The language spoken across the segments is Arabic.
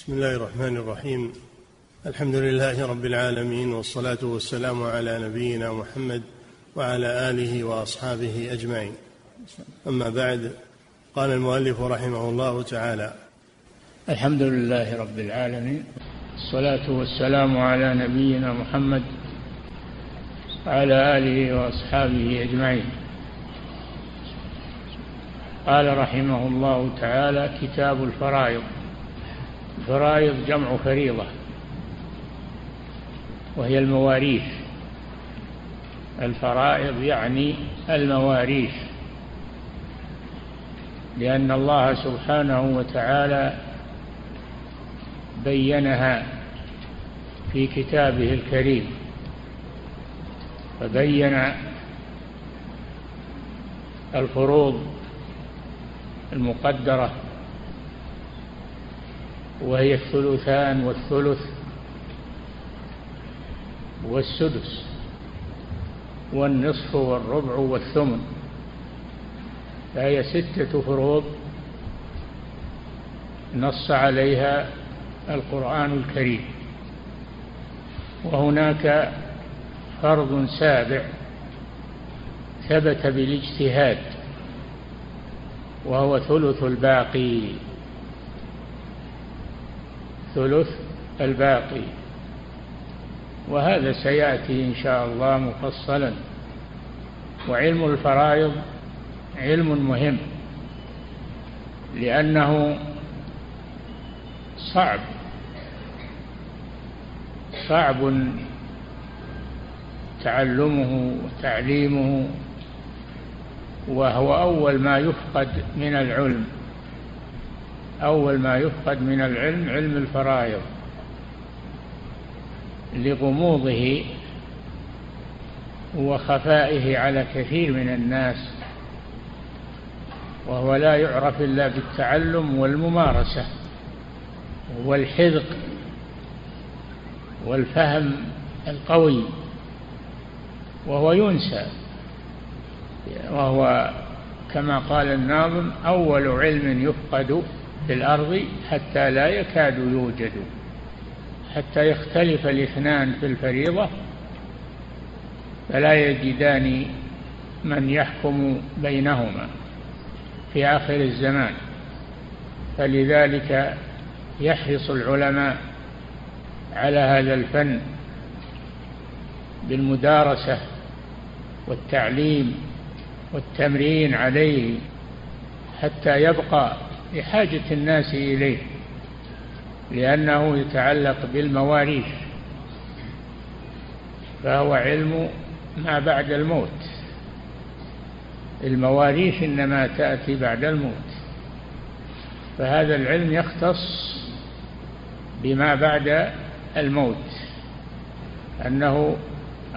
بسم الله الرحمن الرحيم. الحمد لله رب العالمين والصلاة والسلام على نبينا محمد وعلى آله وأصحابه أجمعين. أما بعد قال المؤلف رحمه الله تعالى الحمد لله رب العالمين الصلاة والسلام على نبينا محمد وعلى آله وأصحابه أجمعين. قال رحمه الله تعالى كتاب الفرائض. الفرائض جمع فريضة وهي المواريث. الفرائض يعني المواريث لأن الله سبحانه وتعالى بينها في كتابه الكريم. فبين الفروض المقدرة وهي الثلثان والثلث والسدس والنصف والربع والثمن. فهي ستة فروض نص عليها القرآن الكريم. وهناك فرض سابع ثبت بالاجتهاد وهو ثلث الباقي. ثلث الباقي. وهذا سيأتي إن شاء الله مفصلا. وعلم الفرائض علم مهم لأنه صعب صعب تعلمه وتعليمه وهو أول ما يفقد من العلم. أول ما يفقد من العلم علم الفرائض. لغموضه وخفائه على كثير من الناس وهو لا يعرف إلا بالتعلم والممارسة والحذق والفهم القوي وهو ينسى. وهو كما قال الناظم أول علم يفقد في الأرض حتى لا يكاد يوجد حتى يختلف الاثنان في الفريضة فلا يجدان من يحكم بينهما في آخر الزمان. فلذلك يحرص العلماء على هذا الفن بالمدارسة والتعليم والتمرين عليه حتى يبقى لحاجة الناس إليه لأنه يتعلق بالمواريث فهو علم ما بعد الموت. المواريث إنما تأتي بعد الموت فهذا العلم يختص بما بعد الموت أنه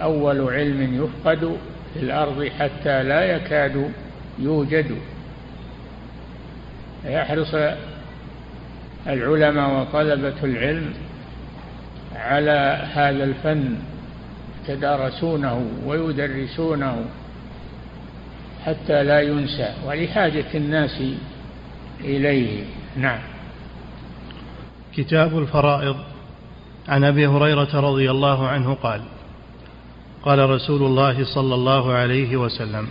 أول علم يفقد في الأرض حتى لا يكاد يوجد. يحرص العلماء وطلبة العلم على هذا الفن يتدارسونه ويدرسونه حتى لا ينسى ولحاجة الناس إليه. نعم. كتاب الفرائض. عن أبي هريرة رضي الله عنه قال قال رسول الله صلى الله عليه وسلم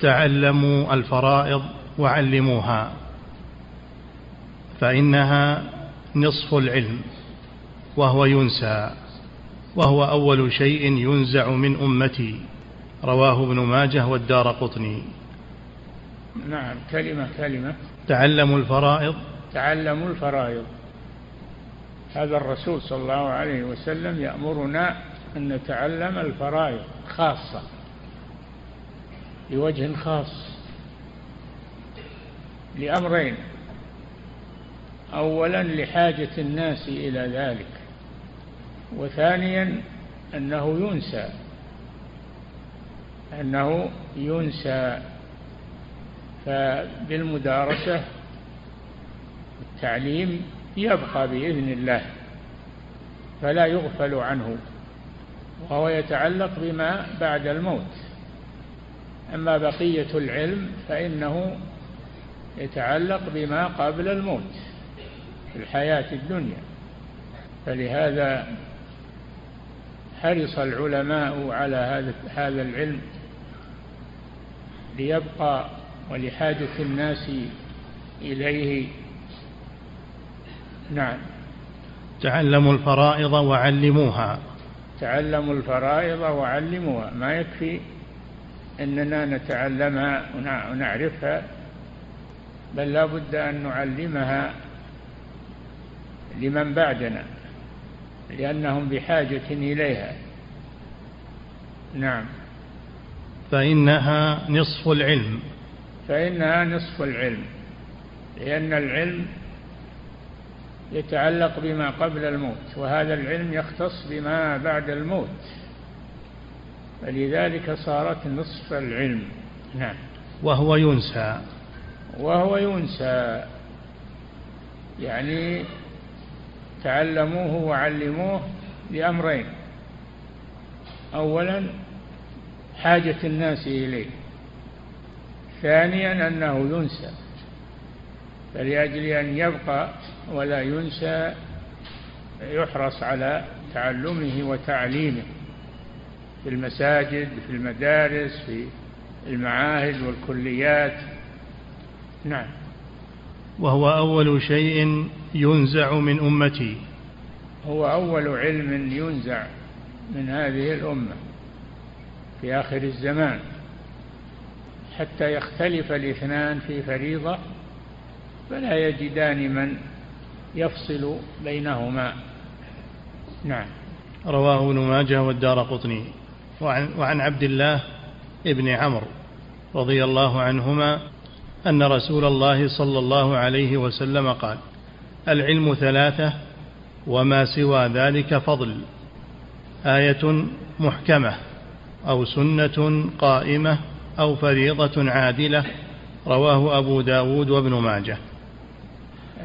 تعلموا الفرائض وعلموها فإنها نصف العلم وهو ينسى وهو أول شيء ينزع من أمتي رواه ابن ماجه والدار قطني. نعم كلمة كلمة. تعلموا الفرائض. تعلموا الفرائض. هذا الرسول صلى الله عليه وسلم يأمرنا أن نتعلم الفرائض خاصة لوجه خاص. لأمرين. أولا لحاجة الناس إلى ذلك. وثانيا أنه ينسى. أنه ينسى. فبالمدارسة التعليم يبقى بإذن الله. فلا يغفل عنه. وهو يتعلق بما بعد الموت. أما بقية العلم فإنه يتعلق بما قبل الموت في الحياة الدنيا. فلهذا حرص العلماء على هذا هذا العلم ليبقى ولحاجة الناس إليه. نعم. تعلموا الفرائض وعلموها. تعلموا الفرائض وعلموها. ما يكفي أننا نتعلمها ونعرفها بل لا بد أن نعلمها لمن بعدنا لأنهم بحاجة إليها. نعم. فإنها نصف العلم. فإنها نصف العلم لأن العلم يتعلق بما قبل الموت وهذا العلم يختص بما بعد الموت. فلذلك صارت نصف العلم. نعم. وهو ينسى. وهو ينسى. يعني تعلموه وعلموه لأمرين أولا حاجة الناس إليه. ثانيا أنه ينسى. فلأجل أن يبقى ولا ينسى يحرص على تعلمه وتعليمه في المساجد في المدارس في المعاهد والكليات. نعم. وهو أول شيء ينزع من أمتي. هو أول علم ينزع من هذه الأمة في آخر الزمان حتى يختلف الاثنان في فريضة فلا يجدان من يفصل بينهما. نعم. رواه ابن ماجه والدار قطني. وعن, وعن عبد الله ابن عمرو رضي الله عنهما أن رسول الله صلى الله عليه وسلم قال العلم ثلاثة وما سوى ذلك فضل آية محكمة أو سنة قائمة أو فريضة عادلة رواه أبو داود وابن ماجه.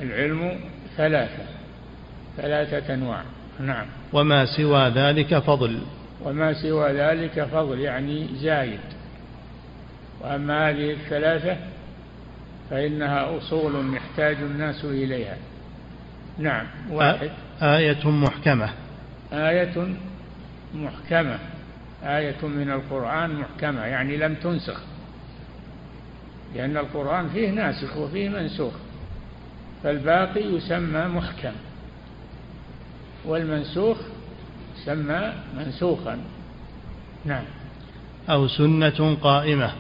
العلم ثلاثة ثلاثة أنواع. نعم. وما سوى ذلك فضل. وما سوى ذلك فضل يعني زايد. وأما هذه الثلاثة فإنها أصول يحتاج الناس إليها. نعم واحد. آية محكمة. آية محكمة. آية من القرآن محكمة يعني لم تنسخ. لأن القرآن فيه ناسخ وفيه منسوخ. فالباقي يسمى محكم. والمنسوخ يسمى منسوخا. نعم. أو سنة قائمة.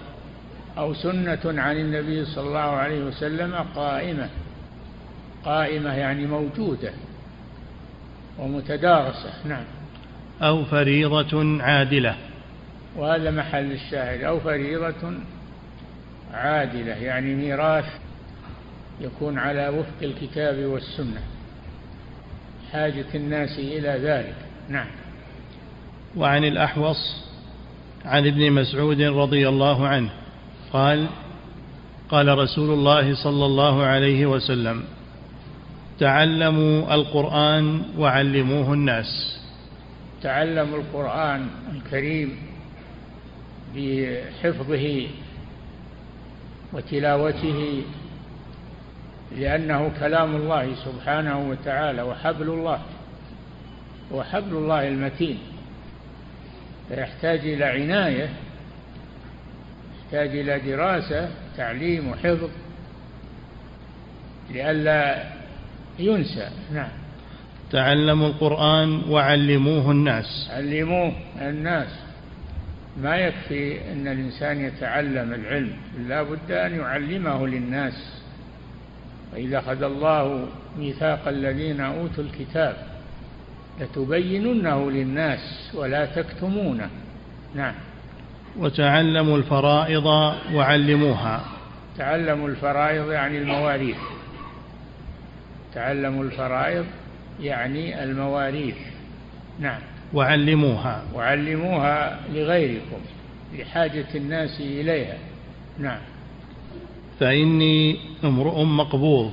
أو سنة عن النبي صلى الله عليه وسلم قائمة. قائمة يعني موجودة ومتدارسة نعم. أو فريضة عادلة. وهذا محل الشاهد. أو فريضة عادلة يعني ميراث يكون على وفق الكتاب والسنة. حاجة الناس إلى ذلك نعم. وعن الأحوص عن ابن مسعود رضي الله عنه. قال قال رسول الله صلى الله عليه وسلم تعلموا القرآن وعلموه الناس. تعلموا القرآن الكريم بحفظه وتلاوته لأنه كلام الله سبحانه وتعالى وحبل الله وحبل الله المتين. فيحتاج إلى عناية يحتاج إلى دراسة تعليم وحفظ لئلا ينسى. نعم. تعلموا القرآن وعلموه الناس. علموه الناس. ما يكفي أن الإنسان يتعلم العلم لا بد أن يعلمه للناس. وإذا أخذ الله ميثاق الذين أوتوا الكتاب لتبيننه للناس ولا تكتمونه. نعم. وتعلموا الفرائض وعلموها. تعلموا الفرائض يعني المواريث. تعلموا الفرائض يعني المواريث. نعم. وعلموها. وعلموها لغيركم لحاجة الناس إليها. نعم. فإني امرؤ مقبوض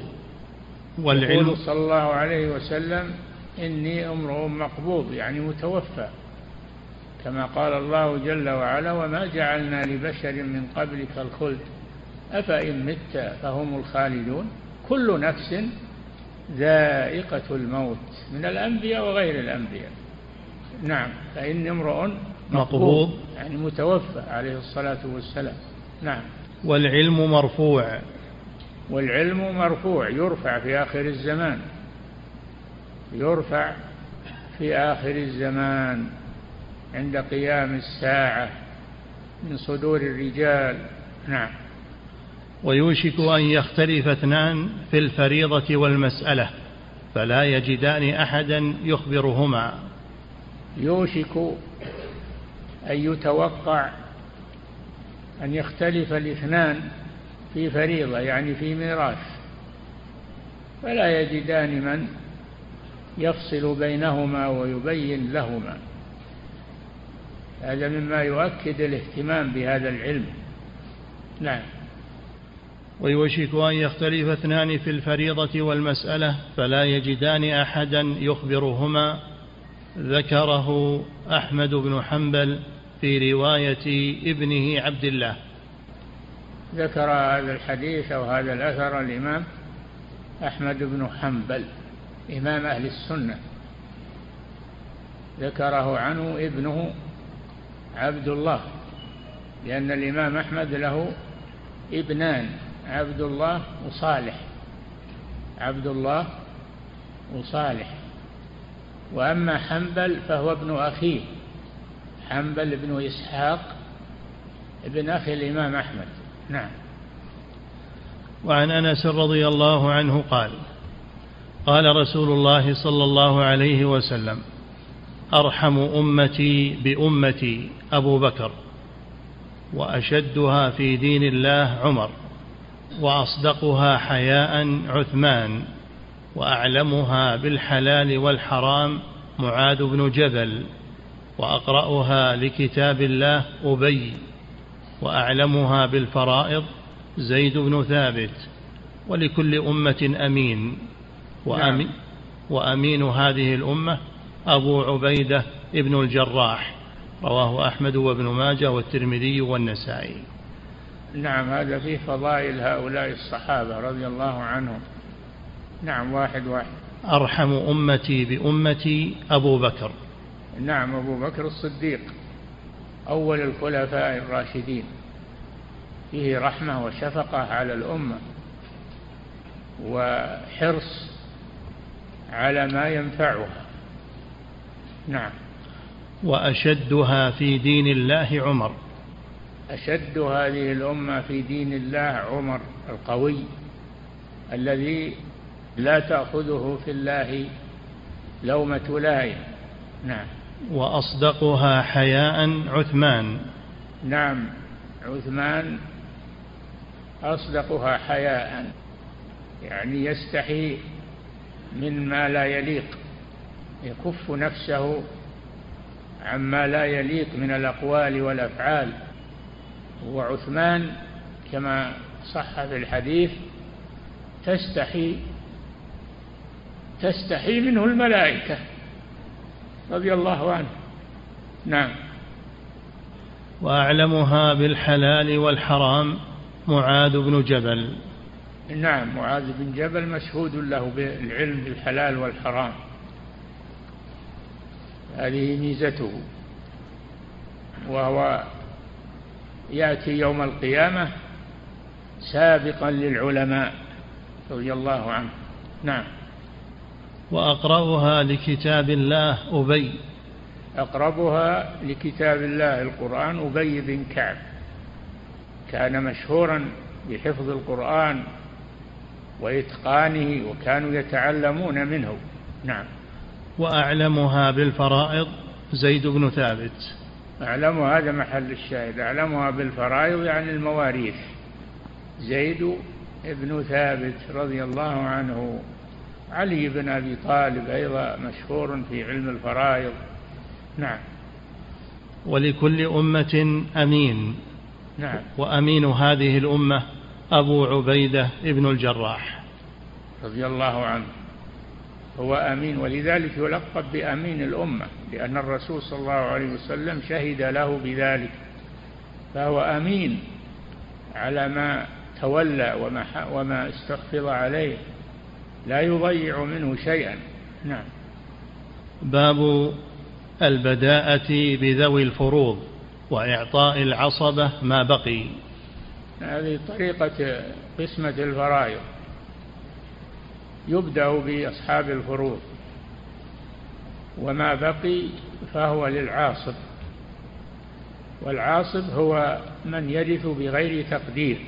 والعلم صلى الله عليه وسلم إني امرؤ مقبوض يعني متوفى. كما قال الله جل وعلا وما جعلنا لبشر من قبلك الخلد. أفإن مت فهم الخالدون. كل نفس ذائقة الموت من الأنبياء وغير الأنبياء. نعم فإن امرؤ مقبوض يعني متوفى عليه الصلاة والسلام. نعم. والعلم مرفوع. والعلم مرفوع يرفع في آخر الزمان. يرفع في آخر الزمان. عند قيام الساعة من صدور الرجال. نعم. ويوشك أن يختلف اثنان في الفريضة والمسألة فلا يجدان أحدا يخبرهما. يوشك أن يتوقع أن يختلف الاثنان في فريضة يعني في ميراث. فلا يجدان من يفصل بينهما ويبين لهما. هذا مما يؤكد الاهتمام بهذا العلم. نعم. ويوشك أن يختلف اثنان في الفريضة والمسألة فلا يجدان أحدا يخبرهما. ذكره أحمد بن حنبل في رواية ابنه عبد الله. ذكر هذا الحديث أو هذا الأثر الإمام أحمد بن حنبل إمام أهل السنة. ذكره عنه ابنه عبد الله لأن الإمام أحمد له ابنان عبد الله وصالح. عبد الله وصالح. وأما حنبل فهو ابن أخيه حنبل بن إسحاق ابن أخي الإمام أحمد. نعم. وعن أنس رضي الله عنه قال قال رسول الله صلى الله عليه وسلم أرحم أمتي بأمتي أبو بكر وأشدها في دين الله عمر وأصدقها حياء عثمان وأعلمها بالحلال والحرام معاذ بن جبل وأقرأها لكتاب الله أبي وأعلمها بالفرائض زيد بن ثابت ولكل أمة أمين وأمين, نعم. وأمين هذه الأمة أبو عبيدة ابن الجراح رواه أحمد وابن ماجه والترمذي والنسائي. نعم هذا فيه فضائل هؤلاء الصحابة رضي الله عنهم. نعم واحد واحد. أرحم أمتي بأمتي أبو بكر. نعم أبو بكر الصديق أول الخلفاء الراشدين. فيه رحمة وشفقة على الأمة وحرص على ما ينفعها. نعم. وأشدها في دين الله عمر. أشد هذه الأمة في دين الله عمر القوي الذي لا تأخذه في الله لومة لائم. نعم. وأصدقها حياء عثمان. نعم. عثمان أصدقها حياء يعني يستحي من ما لا يليق. يكف نفسه عما لا يليق من الأقوال والأفعال. وعثمان كما صح في الحديث تستحي تستحي منه الملائكة رضي الله عنه. نعم. وأعلمها بالحلال والحرام معاذ بن جبل. نعم معاذ بن جبل مشهود له بالعلم بالحلال والحرام. هذه ميزته وهو يأتي يوم القيامة سابقا للعلماء رضي الله عنه. نعم. وأقرأها لكتاب الله أبي. أقربها لكتاب الله القرآن أبي بن كعب. كان مشهورا بحفظ القرآن وإتقانه وكانوا يتعلمون منه. نعم. وأعلمها بالفرائض زيد بن ثابت. أعلمها هذا محل الشاهد. أعلمها بالفرائض يعني المواريث. زيد بن ثابت رضي الله عنه. علي بن أبي طالب أيضا مشهور في علم الفرائض. نعم. ولكل أمة أمين. نعم. وأمين هذه الأمة أبو عبيدة ابن الجراح. رضي الله عنه. هو أمين ولذلك يلقب بأمين الأمة لأن الرسول صلى الله عليه وسلم شهد له بذلك. فهو أمين على ما تولى وما, وما استحفظ عليه. لا يضيع منه شيئا. نعم. باب البداءة بذوي الفروض وإعطاء العصبة ما بقي. هذه طريقة قسمة الفرائض. يبدأ بأصحاب الفروض وما بقي فهو للعاصب والعاصب هو من يرث بغير تقدير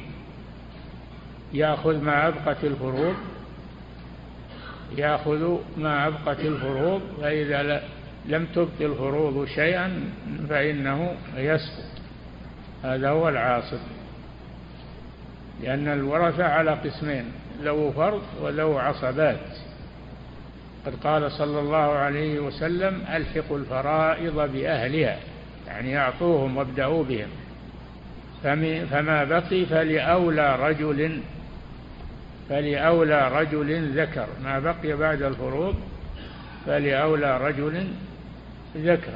يأخذ ما أبقت الفروض يأخذ ما أبقت الفروض فإذا لم تبق الفروض شيئا فإنه يسقط. هذا هو العاصب لأن الورثة على قسمين. ذو فرض وذو عصبات. قد قال صلى الله عليه وسلم ألحقوا الفرائض بأهلها يعني أعطوهم وابدأوا بهم. فما بقي فلأولى رجل فلأولى رجل ذكر. ما بقي بعد الفروض فلأولى رجل ذكر.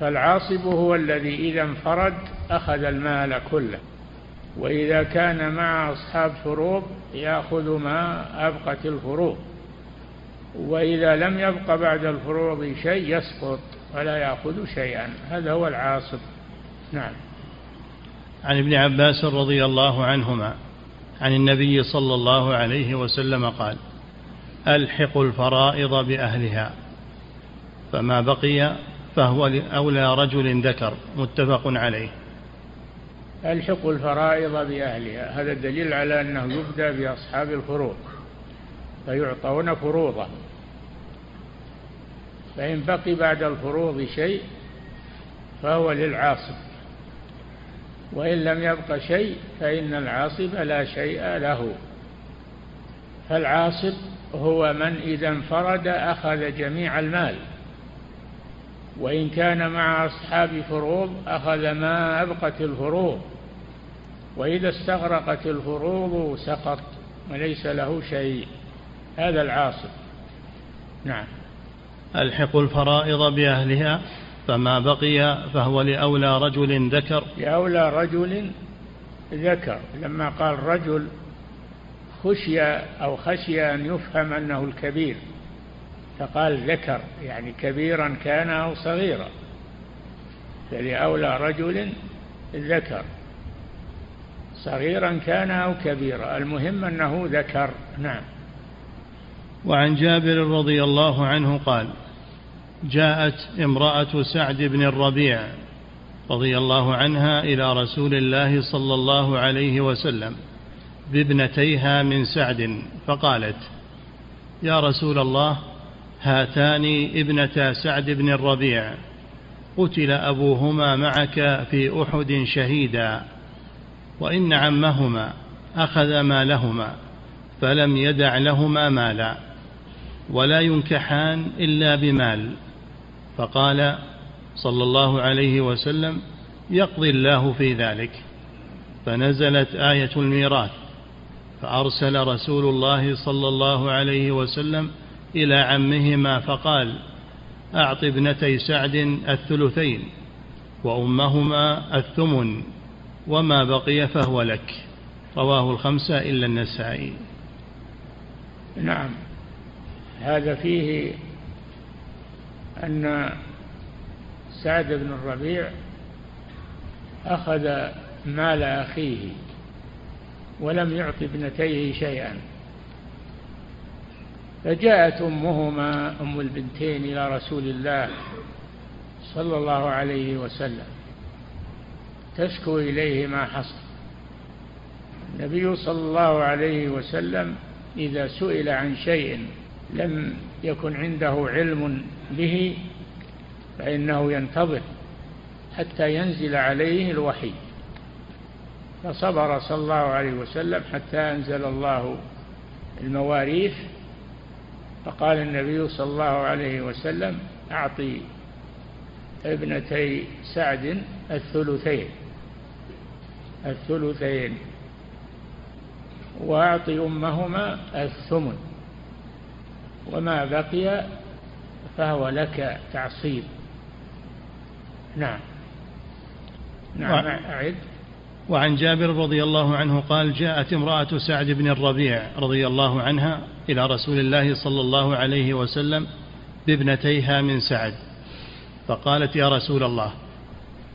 فالعاصب هو الذي إذا انفرد أخذ المال كله. وإذا كان مع أصحاب فروض يأخذ ما أبقت الفروض. وإذا لم يبق بعد الفروض شيء يسقط ولا يأخذ شيئا. هذا هو العاصب. نعم. عن ابن عباس رضي الله عنهما عن النبي صلى الله عليه وسلم قال الحقوا الفرائض بأهلها فما بقي فهو لأولى رجل ذكر متفق عليه. الحقوا الفرائض بأهلها. هذا دليل على أنه يبدأ بأصحاب الفروض فيعطون فروضهم فإن بقي بعد الفروض شيء فهو للعاصب وإن لم يبق شيء فإن العاصب لا شيء له. فالعاصب هو من إذا انفرد أخذ جميع المال. وإن كان مع أصحاب فروض أخذ ما أبقت الفروض. وإذا استغرقت الفروض سقط وليس له شيء. هذا العاصب نعم. ألحق الفرائض بأهلها فما بقي فهو لأولى رجل ذكر. لأولى رجل ذكر. لما قال رجل خشي أو خشي أن يفهم أنه الكبير. فقال ذكر يعني كبيرا كان أو صغيرا. فلأولى رجل ذكر. صغيرا كان أو كبيرا. المهم أنه ذكر. نعم. وعن جابر رضي الله عنه قال جاءت امرأة سعد بن الربيع رضي الله عنها إلى رسول الله صلى الله عليه وسلم بابنتيها من سعد فقالت يا رسول الله هاتان ابنتا سعد بن الربيع. قتل أبوهما معك في أحد شهيدا. وإن عمهما أخذ مالهما فلم يدع لهما مالا. ولا ينكحان إلا بمال. فقال صلى الله عليه وسلم يقضي الله في ذلك. فنزلت آية الميراث. فأرسل رسول الله صلى الله عليه وسلم إلى عمهما فقال أعط ابنتي سعد الثلثين وأمهما الثمن وما بقي فهو لك. رواه الخمسة إلا النسائي. نعم. هذا فيه أن سعد بن الربيع أخذ مال أخيه ولم يعط ابنتيه شيئا. فجاءت أمهما أم البنتين إلى رسول الله صلى الله عليه وسلم تشكو إليه ما حصل. النبي صلى الله عليه وسلم إذا سئل عن شيء لم يكن عنده علم به فإنه ينتظر حتى ينزل عليه الوحي. فصبر صلى الله عليه وسلم حتى أنزل الله المواريث فقال النبي صلى الله عليه وسلم أعطي ابنتي سعد الثلثين الثلثين وأعطي أمهما الثمن وما بقي فهو لك تعصيب. نعم. نعم أعد. وعن جابر رضي الله عنه قال جاءت امرأة سعد بن الربيع رضي الله عنها إلى رسول الله صلى الله عليه وسلم بابنتيها من سعد. فقالت يا رسول الله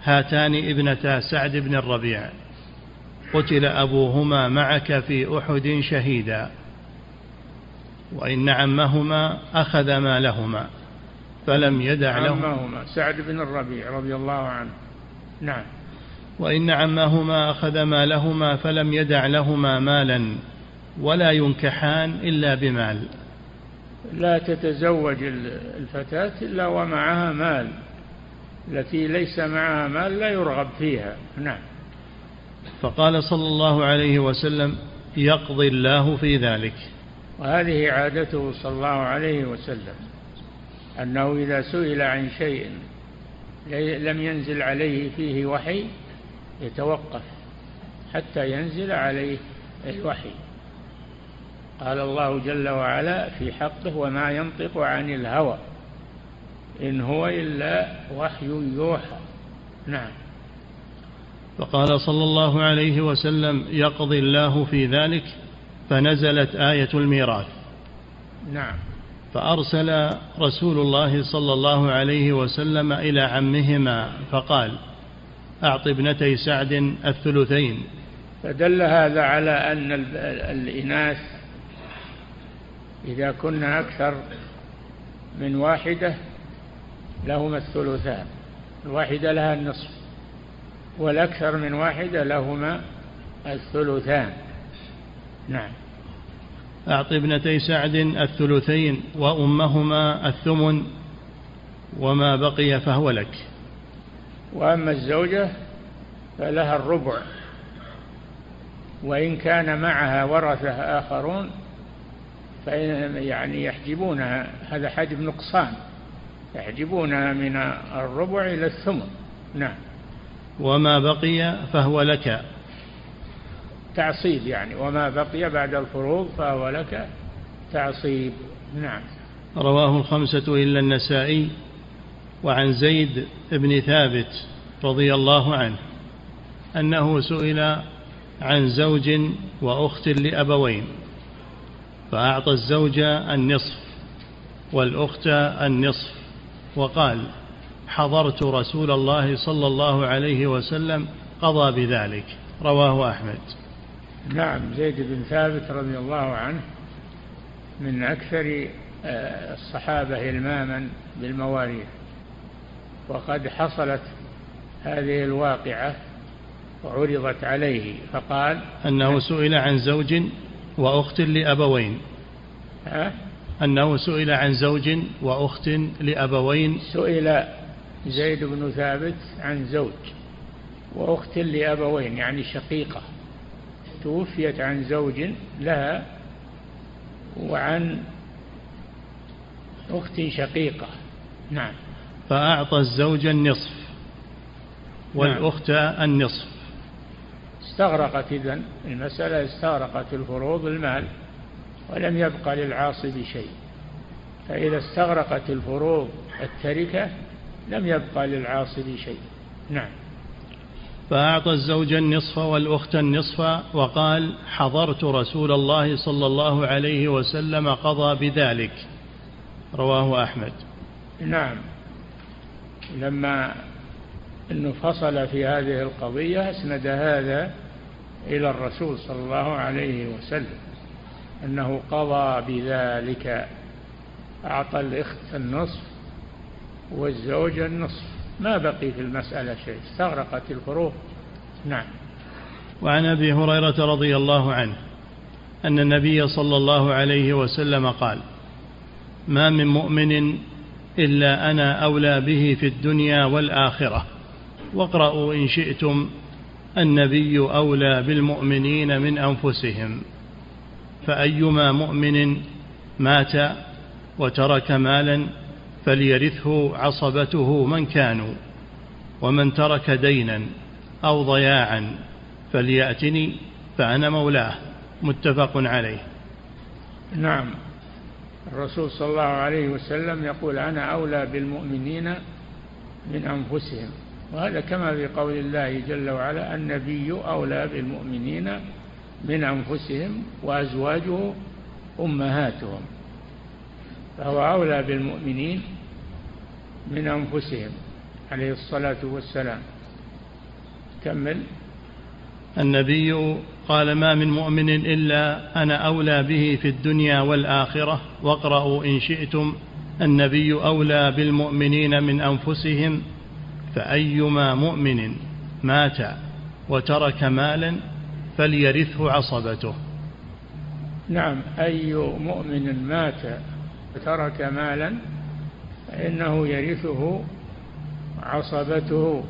هاتان ابنتا سعد بن الربيع. قتل أبوهما معك في أحد شهيدا. وإن عمهما أخذ مالهما فلم يدع لهما عمهما سعد بن الربيع رضي الله عنه. نعم. وإن عمهما أخذ مالهما فلم يدع لهما مالا. ولا ينكحان إلا بمال. لا تتزوج الفتاة إلا ومعها مال. التي ليس معها مال لا يرغب فيها. نعم. فقال صلى الله عليه وسلم يقضي الله في ذلك. وهذه عادته صلى الله عليه وسلم. أنه إذا سئل عن شيء لم ينزل عليه فيه وحي يتوقف حتى ينزل عليه الوحي. قال الله جل وعلا في حقه وما ينطق عن الهوى إن هو إلا وحي يوحى. نعم. فقال صلى الله عليه وسلم يقضي الله في ذلك فنزلت آية الميراث. نعم. فأرسل رسول الله صلى الله عليه وسلم إلى عمهما فقال أعط ابنتي سعد الثلثين. فدل هذا على أن الإناث إذا كن أكثر من واحدة لهما الثلثان الواحدة لها النصف والأكثر من واحدة لهما الثلثان. نعم. أعط ابنتي سعد الثلثين وأمهما الثمن وما بقي فهو لك. وأما الزوجة فلها الربع وإن كان معها ورثة آخرون فإن يعني يحجبونها هذا حجب نقصان يحجبونها من الربع إلى الثمن. نعم. وما بقي فهو لك. تعصيب يعني وما بقي بعد الفروض فهو لك تعصيب. نعم. رواه الخمسة إلا النسائي وعن زيد بن ثابت رضي الله عنه أنه سئل عن زوج وأخت لأبوين. فأعطى الزوج النصف والأخت النصف وقال حضرت رسول الله صلى الله عليه وسلم قضى بذلك رواه أحمد. نعم زيد بن ثابت رضي الله عنه من أكثر آه، الصحابة إلماما بالمواريث وقد حصلت هذه الواقعة وعرضت عليه فقال أنه سئل عن زوج وأخت لأبوين؟ أنه سئل عن زوج وأخت لأبوين. سئل زيد بن ثابت عن زوج وأخت لأبوين يعني شقيقة. توفيت عن زوج لها وعن أخت شقيقة. نعم. فأعطى الزوج النصف والأخت نعم. النصف. استغرقت إذن المسألة استغرقت الفروض المال ولم يبقى للعاصب شيء فإذا استغرقت الفروض التركة لم يبقى للعاصب شيء نعم. فأعطى الزوج النصف والأخت النصف وقال حضرت رسول الله صلى الله عليه وسلم قضى بذلك. رواه أحمد. نعم. لما أنه فصل في هذه القضية أسند هذا إلى الرسول صلى الله عليه وسلم أنه قضى بذلك أعطى الإخت النصف والزوج النصف ما بقي في المسألة شيء استغرقت الفروق نعم. وعن أبي هريرة رضي الله عنه أن النبي صلى الله عليه وسلم قال ما من مؤمن إلا أنا أولى به في الدنيا والآخرة. واقرأوا إن شئتم النبي أولى بالمؤمنين من أنفسهم فأيما مؤمن مات وترك مالا فليرثه عصبته من كانوا ومن ترك دينا أو ضياعا فليأتني فأنا مولاه. متفق عليه. نعم. الرسول صلى الله عليه وسلم يقول أنا أولى بالمؤمنين من أنفسهم. وهذا كما في قول الله جل وعلا النبي أولى بالمؤمنين من أنفسهم وأزواجه أمهاتهم فهو أولى بالمؤمنين من أنفسهم عليه الصلاة والسلام. كمل. النبي قال ما من مؤمن إلا أنا أولى به في الدنيا والآخرة واقرأوا إن شئتم. النبي أولى بالمؤمنين من أنفسهم فأيما مؤمن مات وترك مالا فليرثه عصبته. نعم أي مؤمن مات وترك مالا فإنه يرثه عصبته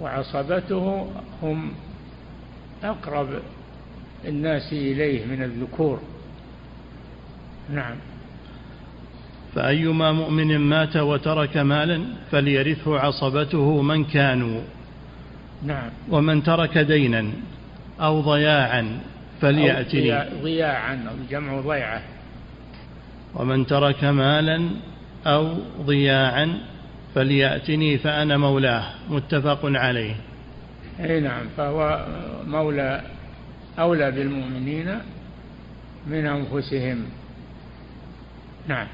وعصبته هم أقرب الناس إليه من الذكور. نعم. فأيما مؤمن مات وترك مالا فليرثه عصبته من كانوا. نعم. ومن ترك دينا أو ضياعا فليأتني. ضياعا أو جمع ضيعة. ومن ترك مالا أو ضياعا فليأتني فأنا مولاه متفق عليه. أي نعم فهو مولى أولى بالمؤمنين من أنفسهم. نعم.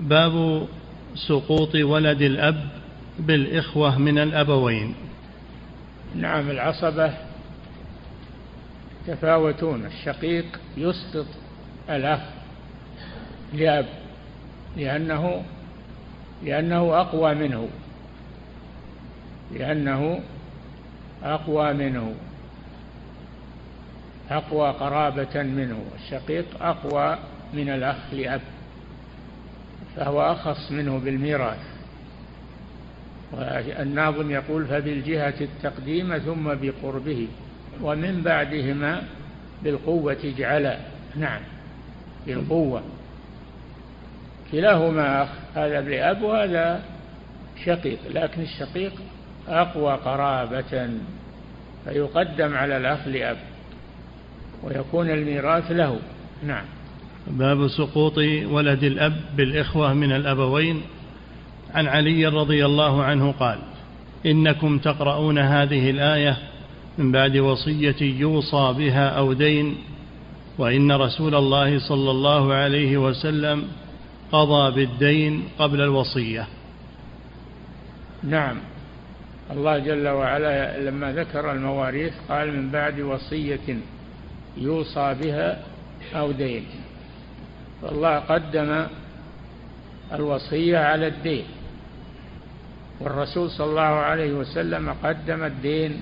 باب سقوط ولد الأب بالإخوة من الأبوين. نعم العصبة تفاوتون. الشقيق يسقط الأخ لأب لأنه لأنه أقوى منه لأنه أقوى منه أقوى قرابة منه. الشقيق أقوى من الأخ لأب. فهو أخص منه بالميراث. والناظم يقول فبالجهة التقديم ثم بقربه ومن بعدهما بالقوة اجعلا نعم بالقوة. كلاهما أخ هذا لأب وهذا شقيق لكن الشقيق أقوى قرابة فيقدم على الأخ لأب ويكون الميراث له. نعم. باب سقوط ولد الأب بالإخوة من الأبوين. عن علي رضي الله عنه قال إنكم تقرؤون هذه الآية من بعد وصية يوصى بها أو دين وإن رسول الله صلى الله عليه وسلم قضى بالدين قبل الوصية. نعم. الله جل وعلا لما ذكر المواريث قال من بعد وصية يوصى بها أو دين. فالله قدم الوصية على الدين. والرسول صلى الله عليه وسلم قدم الدين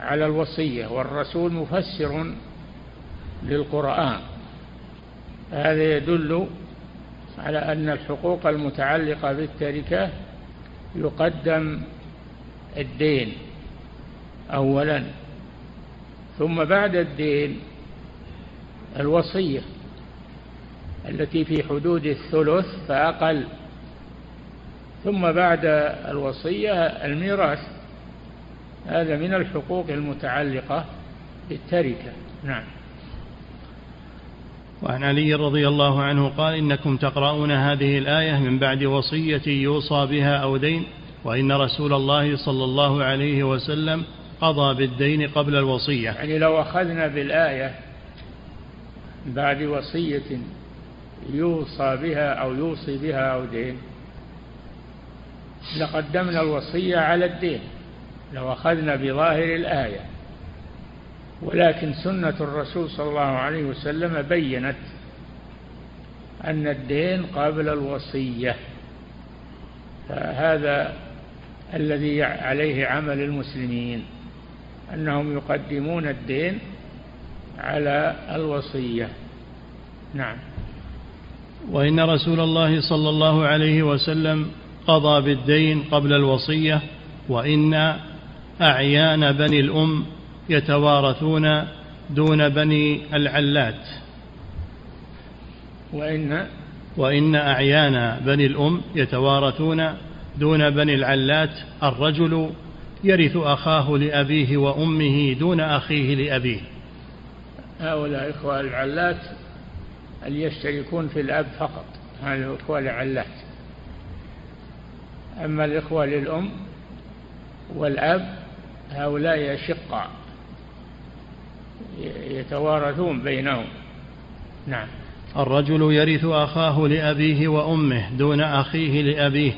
على الوصية والرسول مفسر للقرآن. هذا يدل على أن الحقوق المتعلقة بالتركة يقدم الدين أولا. ثم بعد الدين الوصية. التي في حدود الثلث فأقل. ثم بعد الوصية الميراث. هذا من الحقوق المتعلقة بالتركة. نعم. وعن علي رضي الله عنه قال إنكم تقرؤون هذه الآية من بعد وصية يوصى بها أو دين وإن رسول الله صلى الله عليه وسلم قضى بالدين قبل الوصية. يعني لو أخذنا بالآية بعد وصية يوصى بها أو يوصي بها أو دين. لقدمنا الوصية على الدين لو أخذنا بظاهر الآية. ولكن سنة الرسول صلى الله عليه وسلم بينت أن الدين قبل الوصية. فهذا الذي عليه عمل المسلمين أنهم يقدمون الدين على الوصية. نعم. وإن رسول الله صلى الله عليه وسلم قضى بالدين قبل الوصية وإن أعيان بني الأم يتوارثون دون بني العلات. وإن وإن أعيان بني الأم يتوارثون دون بني العلات الرجل يرث أخاه لأبيه وأمه دون أخيه لأبيه. هؤلاء إخوة العلات اللي يشتركون في الأب فقط. هذا إخوة العلات أما الإخوة للأم والأب هؤلاء أشقاء. يتوارثون بينهم. نعم. الرجل يرث أخاه لأبيه وأمه دون أخيه لأبيه.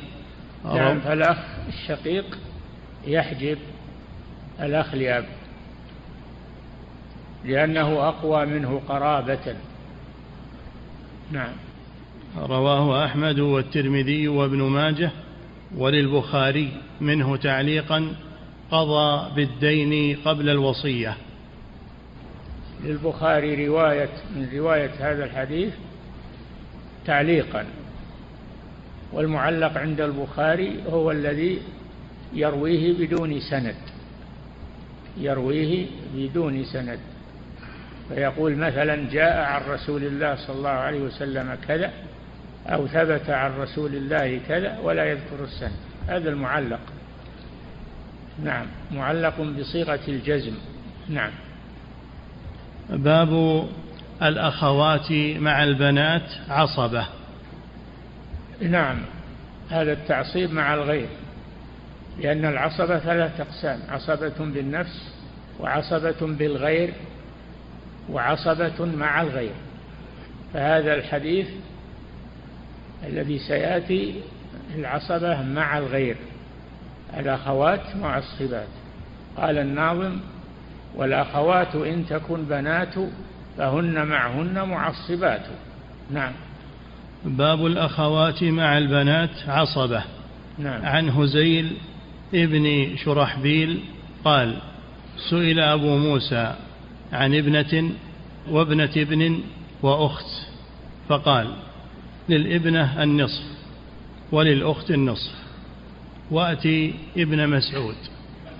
نعم فالأخ الشقيق يحجب الأخ لأب. لأنه أقوى منه قرابة. نعم. رواه أحمد والترمذي وابن ماجه وللبخاري منه تعليقا قضى بالدين قبل الوصية. للبخاري رواية من رواية هذا الحديث تعليقا والمعلق عند البخاري هو الذي يرويه بدون سند يرويه بدون سند. فيقول مثلا جاء عن رسول الله صلى الله عليه وسلم كذا أو ثبت عن رسول الله كذا ولا يذكر السند هذا المعلق. نعم. معلق بصيغة الجزم. نعم. باب الأخوات مع البنات عصبة. نعم. هذا التعصيب مع الغير. لأن العصبة ثلاث أقسام. عصبة بالنفس وعصبة بالغير وعصبة مع الغير. فهذا الحديث الذي سيأتي العصبة مع الغير الأخوات معصبات. قال الناظم والأخوات إن تكن بنات فهن معهن معصبات. نعم. باب الأخوات مع البنات عصبة. نعم. عن هزيل ابن شرحبيل قال سئل أبو موسى عن ابنة وابنة ابن وأخت فقال للابنة النصف وللأخت النصف. وأتي ابن مسعود.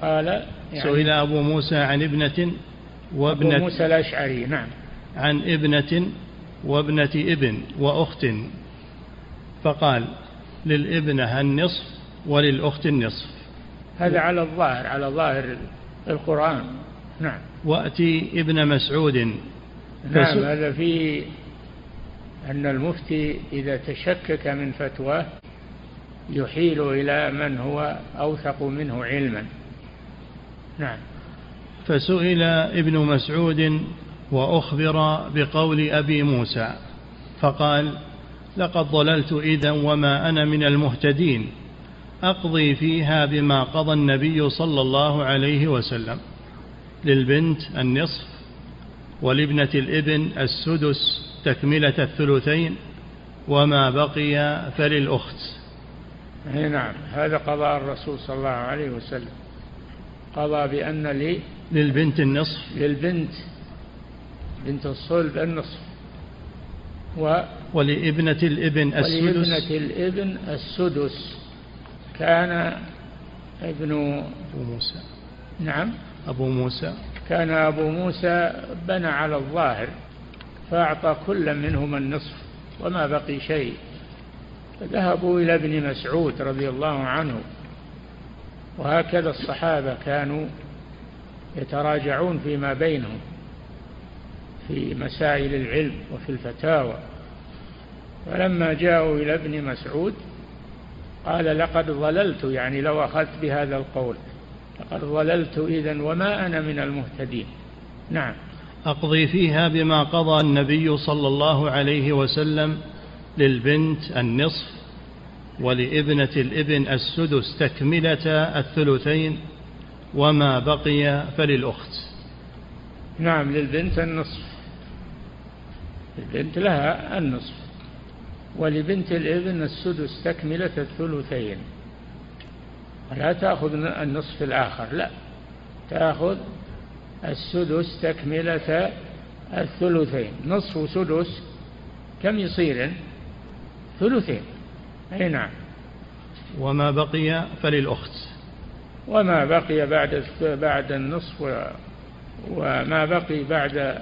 قال يعني سئل أبو موسى عن ابنة وابنة أبو موسى الأشعري نعم. عن ابنة وابنة ابن وأخت. فقال للابنة النصف وللأخت النصف. هذا على الظاهر على ظاهر القرآن. نعم. وأتي ابن مسعود. نعم هذا فيه أن المفتي إذا تشكك من فتواه يحيل إلى من هو أوثق منه علما. نعم. فسئل ابن مسعود وأخبر بقول أبي موسى فقال لقد ضللت إذا وما أنا من المهتدين أقضي فيها بما قضى النبي صلى الله عليه وسلم. للبنت النصف ولابنة الابن السدس تكملة الثلثين وما بقي فللأخت. أي نعم هذا قضاء الرسول صلى الله عليه وسلم. قضى بأن لي للبنت النصف. للبنت بنت الصلب النصف. و ولابنة الابن ولابنة السدس الابن السدس. كان ابن موسى. نعم. أبو موسى. كان أبو موسى بنى على الظاهر فأعطى كل منهما النصف وما بقي شيء. فذهبوا إلى ابن مسعود رضي الله عنه وهكذا الصحابة كانوا يتراجعون فيما بينهم في مسائل العلم وفي الفتاوى. فلما جاءوا إلى ابن مسعود قال لقد ضللت يعني لو أخذت بهذا القول. لقد ضللت إذا وما أنا من المهتدين. نعم. أقضي فيها بما قضى النبي صلى الله عليه وسلم للبنت النصف ولابنة الابن السدس تكملة الثلثين وما بقي فللأخت. نعم للبنت النصف. البنت لها النصف. ولبنت الابن السدس تكملة الثلثين. ولا تأخذ النصف الآخر لا. تأخذ السدس تكملة الثلثين. نصف وسدس كم يصير؟ ثلثين. أي نعم. وما بقي فللأخت. وما بقي بعد بعد النصف و وما بقي بعد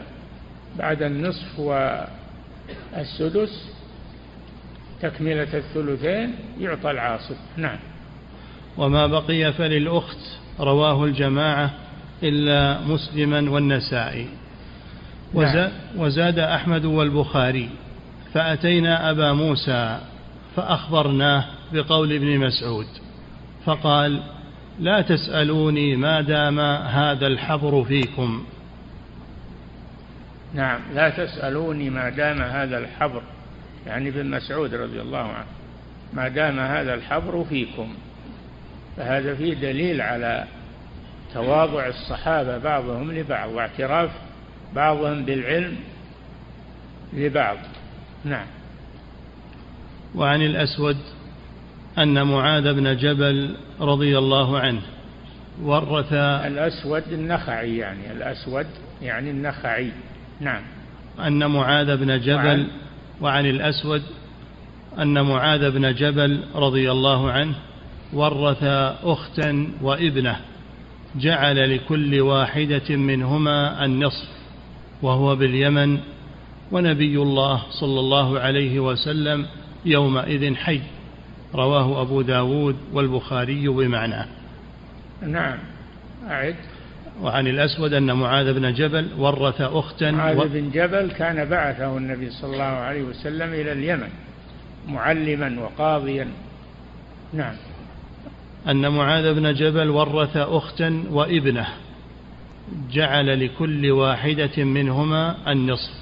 بعد النصف والسدس تكملة الثلثين يعطى العاصب نعم. وما بقي فللأخت رواه الجماعة إلا مسلما والنسائي. وزا- وزاد أحمد والبخاري فأتينا أبا موسى فأخبرناه بقول ابن مسعود فقال لا تسألوني ما دام هذا الحبر فيكم. نعم لا تسألوني ما دام هذا الحبر يعني ابن مسعود رضي الله عنه ما دام هذا الحبر فيكم. فهذا فيه دليل على تواضع الصحابة بعضهم لبعض واعتراف بعضهم بالعلم لبعض. نعم. وعن الأسود أن معاذ بن جبل رضي الله عنه ورث الأسود النخعي يعني الأسود يعني النخعي. نعم. أن معاذ بن جبل وعن, وعن الأسود أن معاذ بن جبل رضي الله عنه ورث أختا وابنة جعل لكل واحدة منهما النصف وهو باليمن ونبي الله صلى الله عليه وسلم يومئذ حي. رواه أبو داود والبخاري بمعناه نعم. أعد. وعن الأسود أن معاذ بن جبل ورث أختا معاذ و... بن جبل كان بعثه النبي صلى الله عليه وسلم إلى اليمن معلما وقاضيا. نعم. أن معاذ بن جبل ورث أختا وابنه جعل لكل واحدة منهما النصف.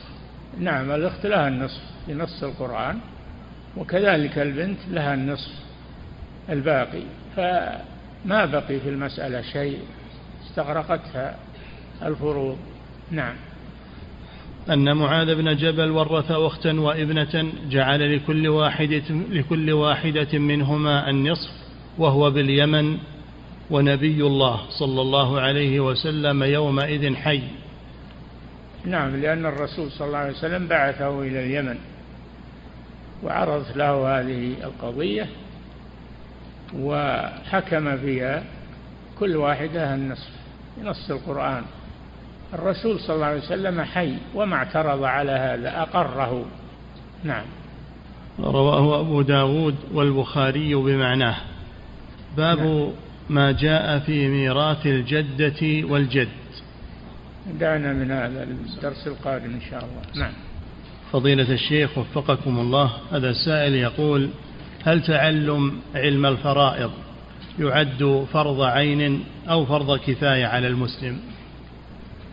نعم الأخت لها النصف في نص القرآن وكذلك البنت لها النصف الباقي. فما بقي في المسألة شيء؟ استغرقتها الفروض. نعم. أن معاذ بن جبل ورث أختا وابنة جعل لكل واحدة, لكل واحدة منهما النصف. وهو باليمن ونبي الله صلى الله عليه وسلم يومئذ حي. نعم لأن الرسول صلى الله عليه وسلم بعثه إلى اليمن وعرضت له هذه القضية وحكم فيها كل واحدة النصف بنص القرآن. الرسول صلى الله عليه وسلم حي وما اعترض على هذا أقره. نعم. رواه أبو داود والبخاري بمعناه. باب نعم. ما جاء في ميراث الجدة والجد. دعنا من هذا الدرس القادم إن شاء الله. نعم. فضيلة الشيخ وفقكم الله هذا السائل يقول هل تعلم علم الفرائض يعد فرض عين أو فرض كفاية على المسلم؟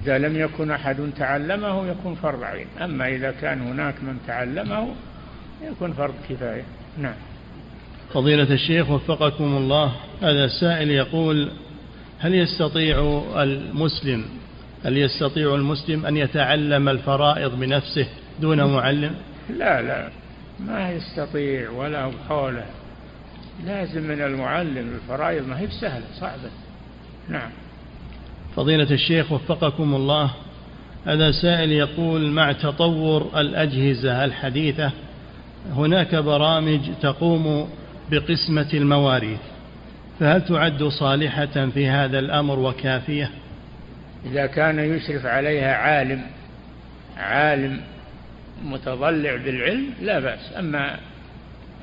إذا لم يكن أحد تعلمه يكون فرض عين أما إذا كان هناك من تعلمه يكون فرض كفاية. نعم. فضيلة الشيخ وفقكم الله هذا السائل يقول هل يستطيع المسلم هل يستطيع المسلم أن يتعلم الفرائض بنفسه دون معلم؟ لا لا ما يستطيع ولا حوله. لازم من المعلم الفرائض ما هي بسهلة صعبة. نعم. فضيلة الشيخ وفقكم الله هذا سائل يقول مع تطور الأجهزة الحديثة هناك برامج تقوم بقسمة المواريث فهل تعد صالحة في هذا الأمر وكافية؟ إذا كان يشرف عليها عالم عالم متضلع بالعلم لا بأس أما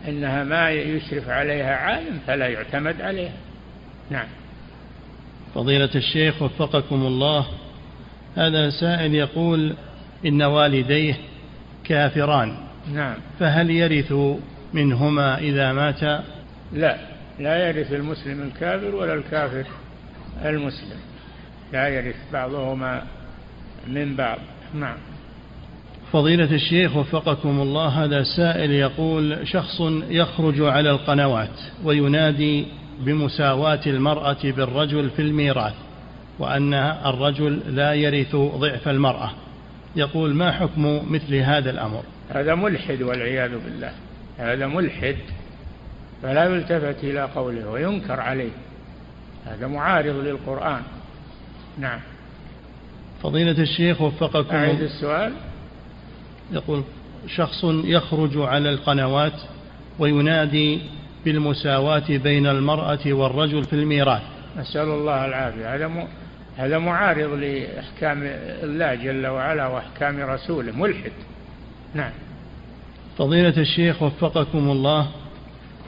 إنها ما يشرف عليها عالم فلا يعتمد عليها. نعم. فضيلة الشيخ وفقكم الله هذا سائل يقول إن والديه كافران نعم. فهل يرث منهما إذا مات؟ لا لا يرث المسلم الكافر ولا الكافر المسلم. لا يرث بعضهما من بعض. نعم. فضيلة الشيخ وفقكم الله هذا سائل يقول شخص يخرج على القنوات وينادي بمساواة المرأة بالرجل في الميراث وأن الرجل لا يرث ضعف المرأة. يقول ما حكم مثل هذا الأمر؟ هذا ملحد والعياذ بالله. هذا ملحد فلا يلتفت إلى قوله وينكر عليه. هذا معارض للقرآن. نعم. فضيلة الشيخ وفقكم أعيد السؤال. يقول شخص يخرج على القنوات وينادي بالمساواة بين المرأة والرجل في الميراث. نسأل الله العافية. هذا هذا معارض لأحكام الله جل وعلا وأحكام رسوله. ملحد. نعم. فضيلة الشيخ وفقكم الله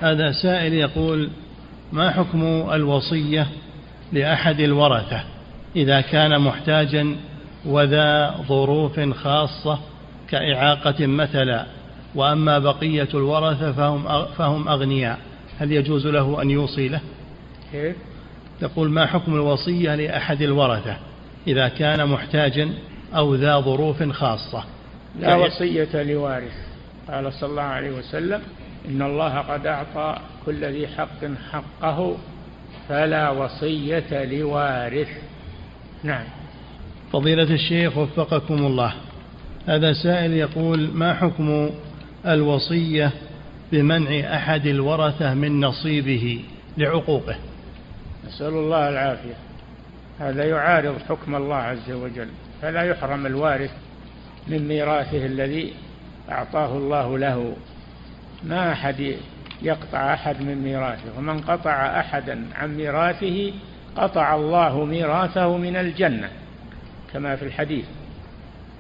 هذا سائل يقول ما حكم الوصية لأحد الورثة إذا كان محتاجا وذا ظروف خاصة كإعاقة مثلا وأما بقية الورثة فهم, فهم أغنياء؟ هل يجوز له أن يوصي له؟ كيف؟ تقول ما حكم الوصية لأحد الورثة إذا كان محتاجا أو ذا ظروف خاصة؟ لا وصية لوارث. قال صلى الله عليه وسلم إن الله قد أعطى كل ذي حق حقه فلا وصية لوارث نعم. فضيلة الشيخ وفقكم الله هذا سائل يقول ما حكم الوصية بمنع أحد الورثة من نصيبه لعقوقه؟ نسأل الله العافية. هذا يعارض حكم الله عز وجل فلا يحرم الوارث من ميراثه الذي أعطاه الله له. ما أحد يقطع أحد من ميراثه. ومن قطع أحدا عن ميراثه قطع الله ميراثه من الجنة كما في الحديث.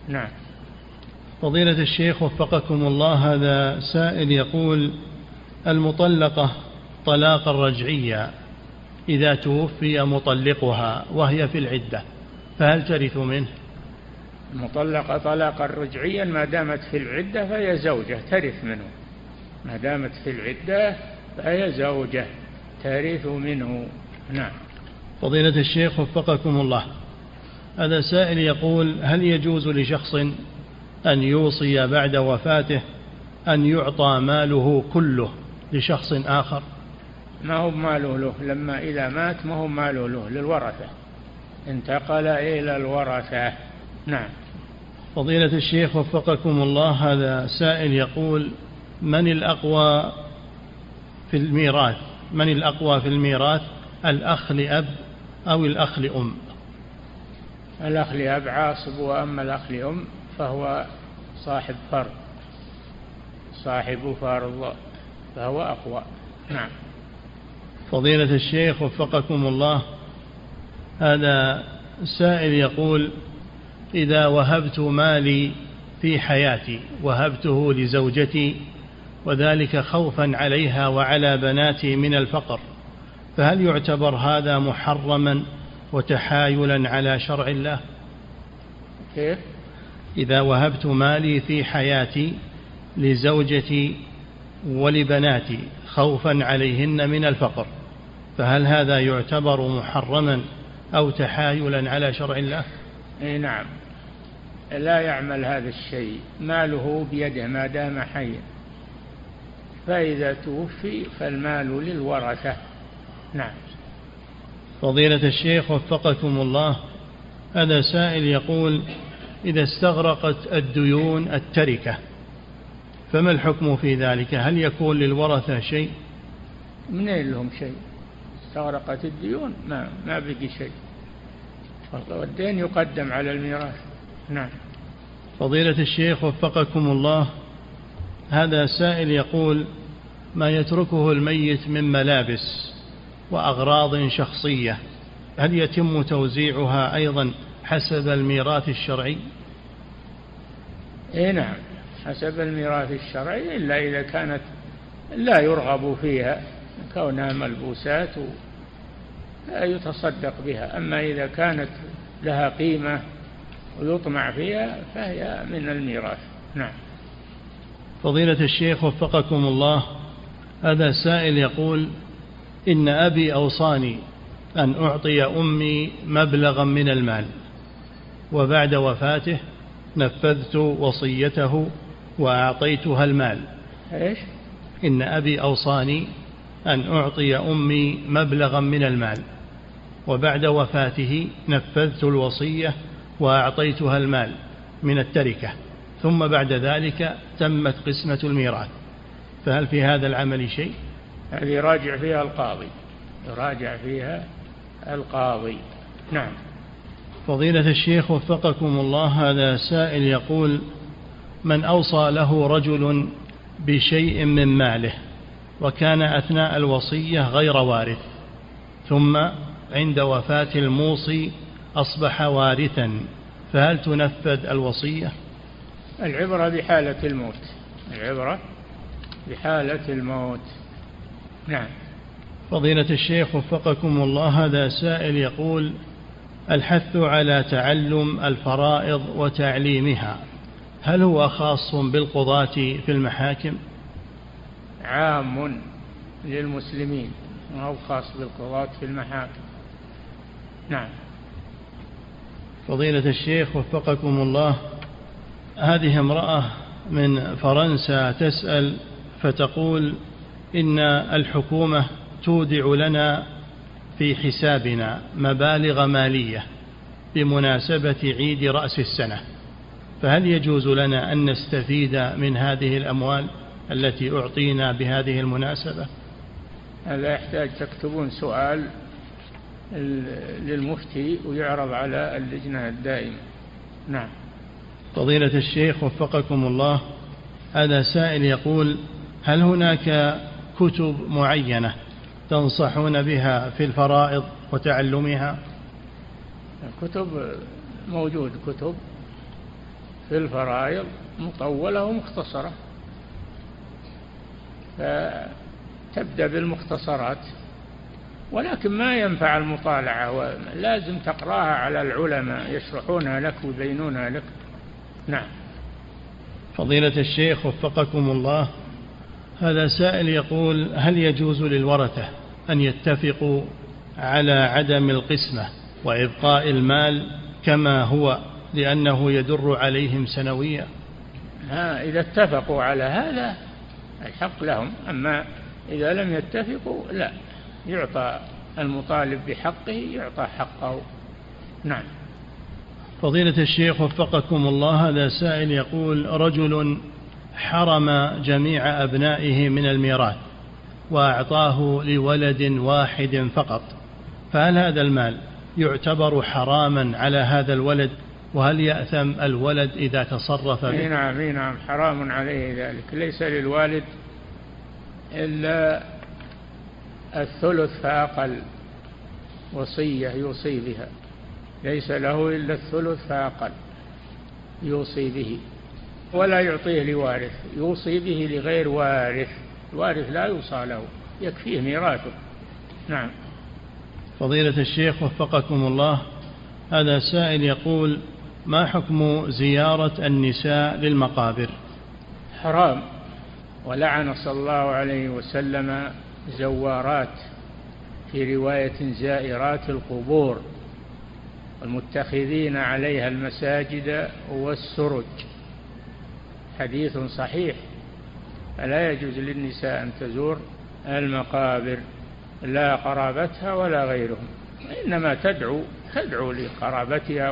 نعم. فضيلة الشيخ وفقكم الله هذا سائل يقول المطلقة طلاقا رجعيا إذا توفي مطلقها وهي في العدة فهل ترث منه؟ المطلقة طلاقا رجعيا ما دامت في العدة فهي زوجة ترث منه. ما دامت في العدة فهي زوجة ترث منه. نعم. فضيلة الشيخ وفقكم الله. هذا سائل يقول هل يجوز لشخص أن يوصي بعد وفاته أن يعطى ماله كله لشخص آخر؟ ما هو ماله له؟ لما إذا مات ما هو ماله له؟ للورثة. انتقل إلى الورثة. نعم. فضيلة الشيخ وفقكم الله هذا سائل يقول من الأقوى في الميراث؟ من الأقوى في الميراث؟ الأخ لأب أو الأخ لأم؟ الأخ لأب عاصب وأما الأخ لأم فهو صاحب فرض صاحب فرض فهو أقوى. نعم. فضيلة الشيخ وفقكم الله هذا سائل يقول إذا وهبت مالي في حياتي وهبته لزوجتي وذلك خوفا عليها وعلى بناتي من الفقر. فهل يعتبر هذا محرما وتحايلا على شرع الله؟ كيف؟ إذا وهبت مالي في حياتي لزوجتي ولبناتي خوفا عليهن من الفقر فهل هذا يعتبر محرما أو تحايلا على شرع الله؟ إي نعم. لا يعمل هذا الشيء ماله بيده ما دام حيا. فإذا توفي فالمال للورثة. نعم. فضيلة الشيخ وفقكم الله هذا سائل يقول إذا استغرقت الديون التركة فما الحكم في ذلك؟ هل يكون للورثة شيء؟ منين لهم شيء؟ استغرقت الديون؟ ما ما بقي شيء. والدين يقدم على الميراث. نعم. فضيلة الشيخ وفقكم الله هذا سائل يقول ما يتركه الميت من ملابس وأغراض شخصية هل يتم توزيعها أيضا حسب الميراث الشرعي؟ اي نعم حسب الميراث الشرعي إلا إذا كانت لا يرغب فيها كونها ملبوسات لا يتصدق بها. أما إذا كانت لها قيمة ويطمع فيها فهي من الميراث. نعم. فضيلة الشيخ وفقكم الله هذا سائل يقول إن أبي أوصاني أن أعطي أمي مبلغا من المال وبعد وفاته نفذت وصيته وأعطيتها المال. إيش؟ إن أبي أوصاني أن أعطي أمي مبلغا من المال وبعد وفاته نفذت الوصية وأعطيتها المال من التركة ثم بعد ذلك تمت قسمة الميراث. فهل في هذا العمل شيء؟ هذه يراجع فيها القاضي يراجع فيها القاضي. نعم. فضيلة الشيخ وفقكم الله هذا سائل يقول من أوصى له رجل بشيء من ماله وكان أثناء الوصية غير وارث ثم عند وفاة الموصي أصبح وارثا فهل تنفذ الوصية؟ العبرة بحالة الموت. العبرة بحالة الموت. نعم. فضيلة الشيخ وفقكم الله هذا سائل يقول الحث على تعلم الفرائض وتعليمها هل هو خاص بالقضاة في المحاكم؟ عام للمسلمين وهو خاص بالقضاة في المحاكم؟ نعم. فضيلة الشيخ وفقكم الله هذه امرأة من فرنسا تسأل فتقول إن الحكومة تودع لنا في حسابنا مبالغ مالية بمناسبة عيد رأس السنة فهل يجوز لنا أن نستفيد من هذه الأموال التي أعطينا بهذه المناسبة؟ هذا يحتاج تكتبون سؤال؟ للمفتي ويعرض على اللجنة الدائمة. نعم. فضيلة الشيخ وفقكم الله هذا سائل يقول هل هناك كتب معينة تنصحون بها في الفرائض وتعلمها؟ كتب موجود كتب في الفرائض مطولة ومختصرة. فتبدأ بالمختصرات. ولكن ما ينفع المطالعة لازم تقراها على العلماء يشرحونها لك ويبينونها لك. نعم. فضيلة الشيخ وفقكم الله هذا سائل يقول هل يجوز للورثة أن يتفقوا على عدم القسمة وإبقاء المال كما هو لأنه يدر عليهم سنويا؟ ها إذا اتفقوا على هذا الحق لهم أما إذا لم يتفقوا لا. يعطى المطالب بحقه يعطى حقه. نعم. فضيلة الشيخ وفقكم الله هذا سائل يقول رجل حرم جميع أبنائه من الميراث وأعطاه لولد واحد فقط فهل هذا المال يعتبر حراما على هذا الولد؟ وهل يأثم الولد إذا تصرف به؟ نعم نعم حرام عليه ذلك. ليس للوالد إلا الثلث فأقل وصية يوصي بها. ليس له إلا الثلث فأقل يوصي به. ولا يعطيه لوارث يوصي به لغير وارث. الوارث لا يوصى له يكفيه ميراثه. نعم. فضيلة الشيخ وفقكم الله هذا سائل يقول ما حكم زيارة النساء للمقابر؟ حرام. ولعن صلى الله عليه وسلم زوارات في رواية زائرات القبور والمتخذين عليها المساجد والسرج. حديث صحيح. فلا يجوز للنساء أن تزور المقابر لا قرابتها ولا غيرهم إنما تدعو تدعو لقرابتها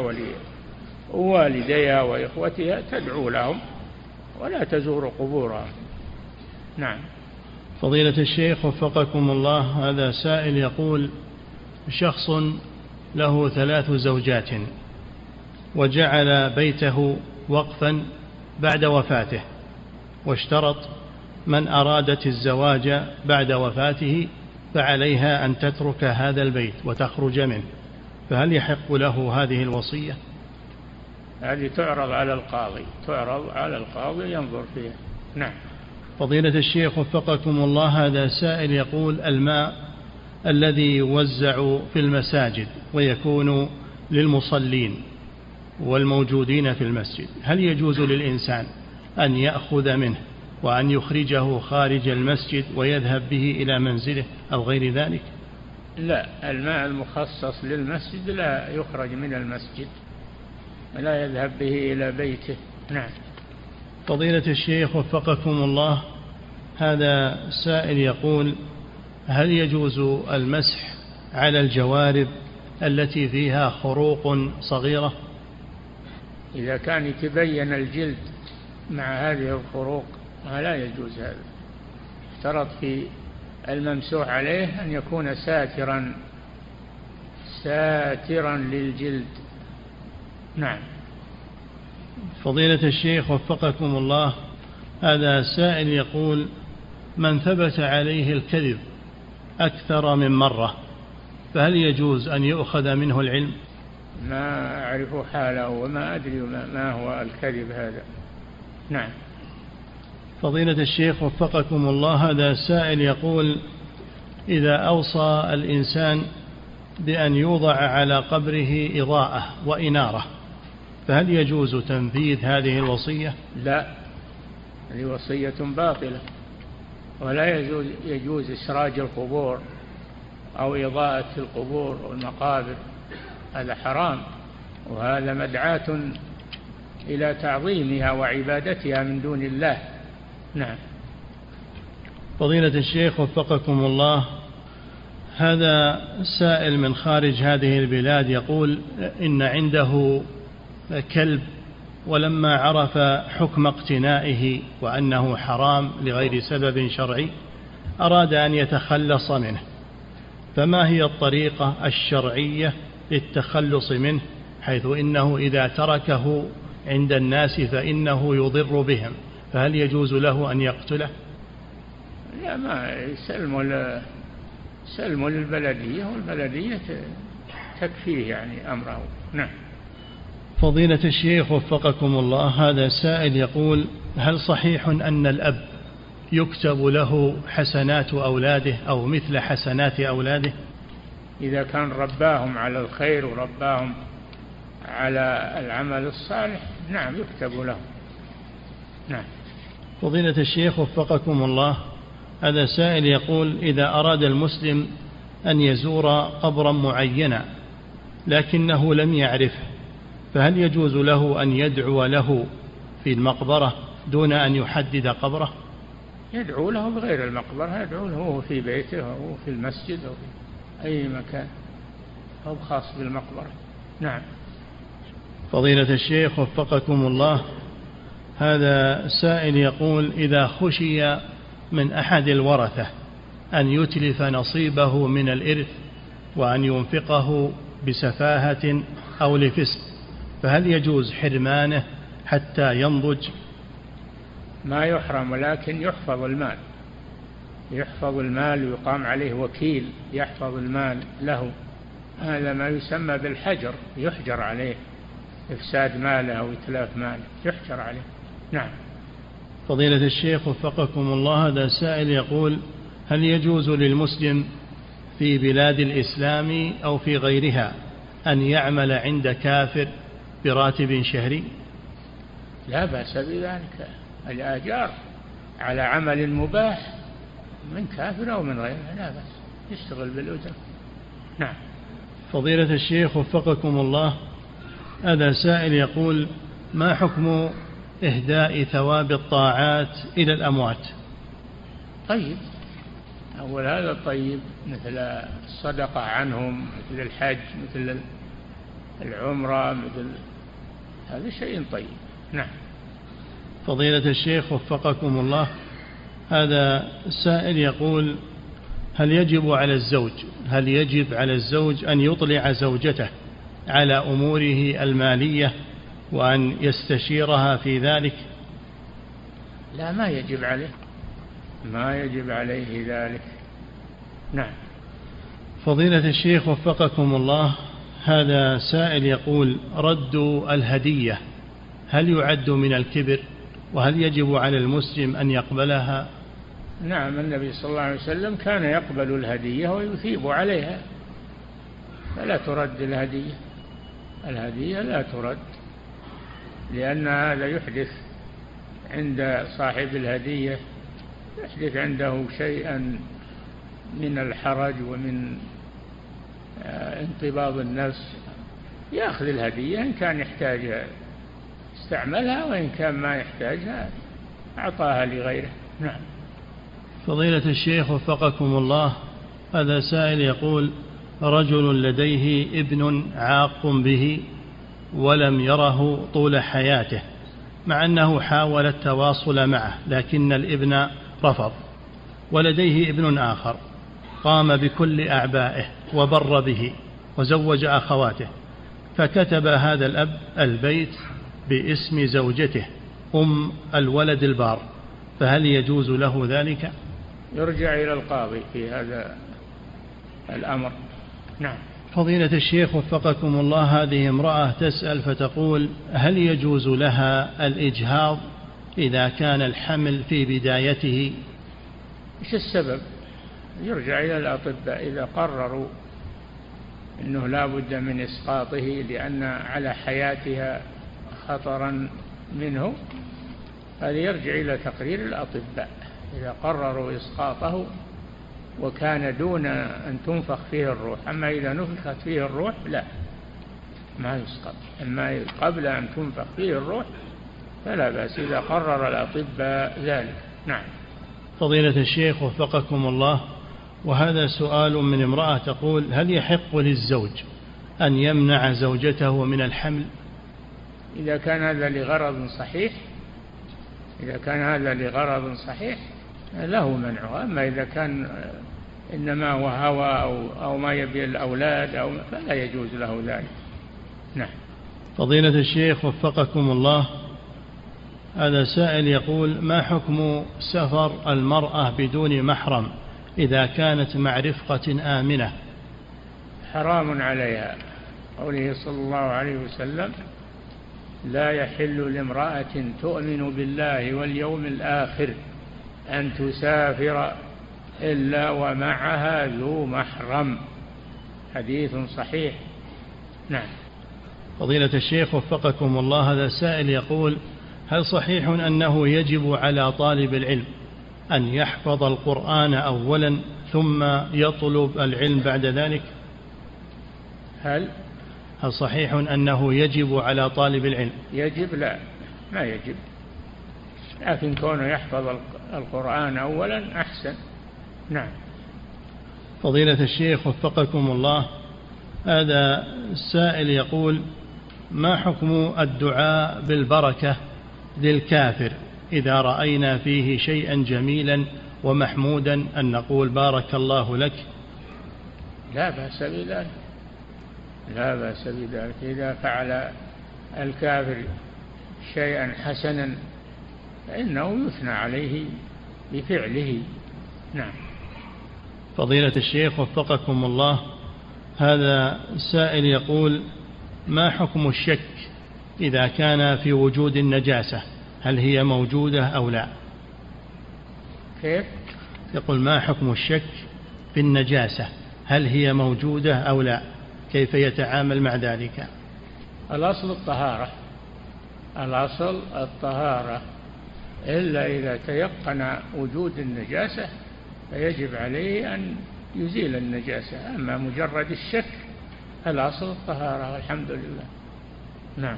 ولوالديها وإخوتها تدعو لهم ولا تزور قبورهم. نعم. فضيلة الشيخ وفقكم الله هذا سائل يقول شخص له ثلاث زوجات وجعل بيته وقفا بعد وفاته واشترط من أرادت الزواج بعد وفاته فعليها أن تترك هذا البيت وتخرج منه فهل يحق له هذه الوصية؟ هذه تعرض على القاضي تعرض على القاضي ينظر فيها. نعم. فضيلة الشيخ وفقكم الله هذا سائل يقول الماء الذي يوزع في المساجد ويكون للمصلين والموجودين في المسجد هل يجوز للإنسان أن يأخذ منه وأن يخرجه خارج المسجد ويذهب به إلى منزله أو غير ذلك؟ لا الماء المخصص للمسجد لا يخرج من المسجد ولا يذهب به إلى بيته. نعم. فضيلة الشيخ وفقكم الله هذا سائل يقول هل يجوز المسح على الجوارب التي فيها خروق صغيرة؟ إذا كان يتبين الجلد مع هذه الخروق لا يجوز هذا. اشترط في الممسوح عليه أن يكون ساترا ساترا للجلد. نعم. فضيلة الشيخ وفقكم الله هذا سائل يقول من ثبت عليه الكذب أكثر من مرة فهل يجوز أن يؤخذ منه العلم؟ ما أعرف حاله وما أدري ما هو الكذب هذا. نعم. فضيلة الشيخ وفقكم الله هذا سائل يقول إذا أوصى الإنسان بأن يوضع على قبره إضاءة وإنارة فهل يجوز تنفيذ هذه الوصية؟ لا هذه وصية باطلة. ولا يجوز, يجوز إسراج القبور أو إضاءة القبور والمقابر هذا حرام وهذا مدعاة إلى تعظيمها وعبادتها من دون الله. نعم. فضيلة الشيخ وفقكم الله. هذا سائل من خارج هذه البلاد يقول إن عنده كلب ولما عرف حكم اقتنائه وأنه حرام لغير سبب شرعي أراد أن يتخلص منه. فما هي الطريقة الشرعية للتخلص منه؟ حيث إنه إذا تركه عند الناس فإنه يضر بهم. فهل يجوز له أن يقتله؟ لا ما يسلموا سلموا للبلدية والبلدية تكفيه يعني أمره. نعم. فضيلة الشيخ وفقكم الله هذا سائل يقول هل صحيح أن الأب يكتب له حسنات أولاده أو مثل حسنات أولاده؟ إذا كان رباهم على الخير ورباهم على العمل الصالح نعم يكتب له. نعم. فضيلة الشيخ وفقكم الله هذا سائل يقول إذا أراد المسلم أن يزور قبرا معينا لكنه لم يعرفه فهل يجوز له أن يدعو له في المقبرة دون أن يحدد قبره؟ يدعو له بغير المقبرة يدعو له وهو في بيته أو في المسجد أو في أي مكان أو خاص بالمقبرة. نعم. فضيلة الشيخ وفقكم الله هذا سائل يقول إذا خشي من أحد الورثة أن يتلف نصيبه من الإرث وأن ينفقه بسفاهة أو لفسق فهل يجوز حرمانه حتى ينضج؟ ما يحرم ولكن يحفظ المال. يحفظ المال ويقام عليه وكيل يحفظ المال له. هذا ما يسمى بالحجر يحجر عليه. إفساد ماله أو إتلاف ماله يحجر عليه. نعم. فضيلة الشيخ وفقكم الله هذا سائل يقول هل يجوز للمسلم في بلاد الإسلام أو في غيرها أن يعمل عند كافر براتب شهري؟ لا بأس بذلك. الآجار على عمل مباح من كافر أو من غيره لا بأس. يشتغل بالأجرة نعم. فضيلة الشيخ وفقكم الله هذا سائل يقول ما حكم إهداء ثواب الطاعات إلى الأموات؟ طيب. أول هذا طيب مثل الصدقة عنهم مثل الحج مثل العمرة مثل هذا شيء طيب. نعم. فضيلة الشيخ وفقكم الله هذا السائل يقول هل يجب على الزوج هل يجب على الزوج أن يطلع زوجته على أموره المالية وأن يستشيرها في ذلك؟ لا ما يجب عليه. ما يجب عليه ذلك. نعم. فضيلة الشيخ وفقكم الله هذا سائل يقول رد الهدية هل يعد من الكبر؟ وهل يجب على المسلم أن يقبلها؟ نعم النبي صلى الله عليه وسلم كان يقبل الهدية ويثيب عليها فلا ترد الهدية. الهدية لا ترد لأن هذا يحدث عند صاحب الهدية يحدث عنده شيئا من الحرج ومن انقباض النفس يأخذ الهدية إن كان يحتاجها استعملها وإن كان ما يحتاجها أعطاها لغيره. نعم. فضيلة الشيخ وفقكم الله هذا سائل يقول رجل لديه ابن عاق به ولم يره طول حياته مع أنه حاول التواصل معه لكن الابن رفض ولديه ابن آخر قام بكل أعبائه. وبر به وزوج أخواته فكتب هذا الأب البيت باسم زوجته أم الولد البار فهل يجوز له ذلك؟ يرجع إلى القاضي في هذا الأمر. نعم. فضيلة الشيخ وفقكم الله هذه امرأة تسأل فتقول هل يجوز لها الإجهاض إذا كان الحمل في بدايته؟ إيش السبب؟ يرجع إلى الأطباء إذا قرروا أنه لا بد من إسقاطه لأن على حياتها خطرا منه هذا يرجع إلى تقرير الأطباء. إذا قرروا إسقاطه وكان دون أن تنفخ فيه الروح أما إذا نفخت فيه الروح لا ما يسقط. أما قبل أن تنفخ فيه الروح فلا بأس إذا قرر الأطباء ذلك. نعم. فضيلة الشيخ وفقكم الله. وهذا سؤال من امرأة تقول هل يحق للزوج أن يمنع زوجته من الحمل؟ إذا كان هذا لغرض صحيح إذا كان هذا لغرض صحيح له منعه. أما إذا كان إنما هو هوى أو, أو ما يبي الأولاد أو فلا يجوز له ذلك. نعم. فضيلة الشيخ وفقكم الله هذا سائل يقول ما حكم سفر المرأة بدون محرم؟ إذا كانت مع رفقة آمنة. حرام عليها قوله صلى الله عليه وسلم لا يحل لامرأة تؤمن بالله واليوم الآخر أن تسافر إلا ومعها ذو محرم. حديث صحيح. نعم. فضيلة الشيخ وفقكم الله هذا سائل يقول هل صحيح أنه يجب على طالب العلم أن يحفظ القرآن أولا ثم يطلب العلم بعد ذلك؟ هل؟ هل صحيح أنه يجب على طالب العلم؟ يجب؟ لا ما يجب. لكن كونه يحفظ القرآن أولا أحسن. نعم. فضيلة الشيخ وفقكم الله هذا السائل يقول ما حكم الدعاء بالبركة للكافر؟ إذا رأينا فيه شيئا جميلا ومحمودا أن نقول بارك الله لك. لا بأس بذلك. لا بأس بذلك. إذا فعل الكافر شيئا حسنا فإنه يثنى عليه بفعله. نعم. فضيلة الشيخ وفقكم الله هذا سائل يقول ما حكم الشك إذا كان في وجود النجاسة؟ هل هي موجودة أو لا؟ كيف؟ يقول ما حكم الشك في النجاسة؟ هل هي موجودة أو لا؟ كيف يتعامل مع ذلك؟ الأصل الطهارة. الأصل الطهارة. إلا إذا تيقن وجود النجاسة فيجب عليه أن يزيل النجاسة. أما مجرد الشك الأصل الطهارة والحمد لله. نعم.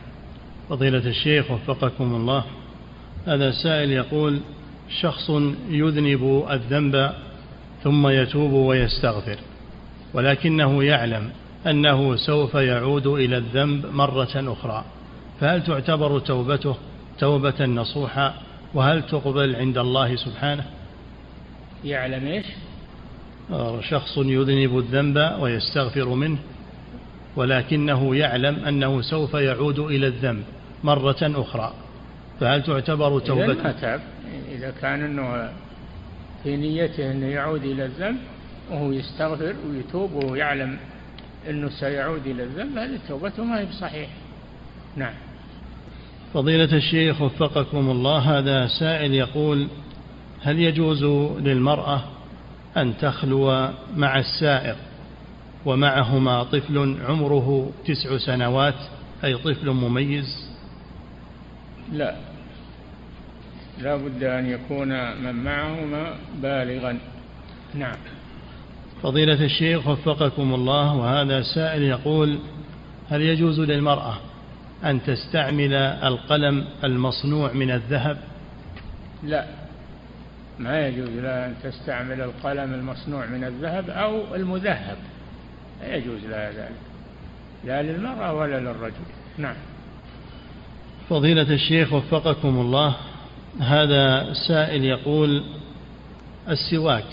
فضيلة الشيخ وفقكم الله. هذا سائل يقول شخص يذنب الذنب ثم يتوب ويستغفر ولكنه يعلم أنه سوف يعود إلى الذنب مرة أخرى فهل تعتبر توبته توبة نصوحة؟ وهل تقبل عند الله سبحانه؟ يعلم إيش؟ شخص يذنب الذنب ويستغفر منه ولكنه يعلم أنه سوف يعود إلى الذنب مرة أخرى. فهل تعتبر توبة؟ إذا تاب إذا كان أنه في نيته أنه يعود إلى الذنب وهو يستغفر ويتوب وهو يعلم أنه سيعود إلى الذنب هذه توبته ما هي بصحيح. نعم. فضيلة الشيخ وفقكم الله هذا سائل يقول هل يجوز للمرأة أن تخلو مع السائر ومعهما طفل عمره تسع سنوات أي طفل مميز؟ لا. لا بد أن يكون من معهما بالغا. نعم. فضيلة الشيخ وفقكم الله وهذا سائل يقول هل يجوز للمرأة أن تستعمل القلم المصنوع من الذهب؟ لا. ما يجوز لها أن تستعمل القلم المصنوع من الذهب أو المذهب. لا يجوز لها ذلك. لا للمرأة ولا للرجل. نعم. فضيلة الشيخ وفقكم الله هذا سائل يقول السواك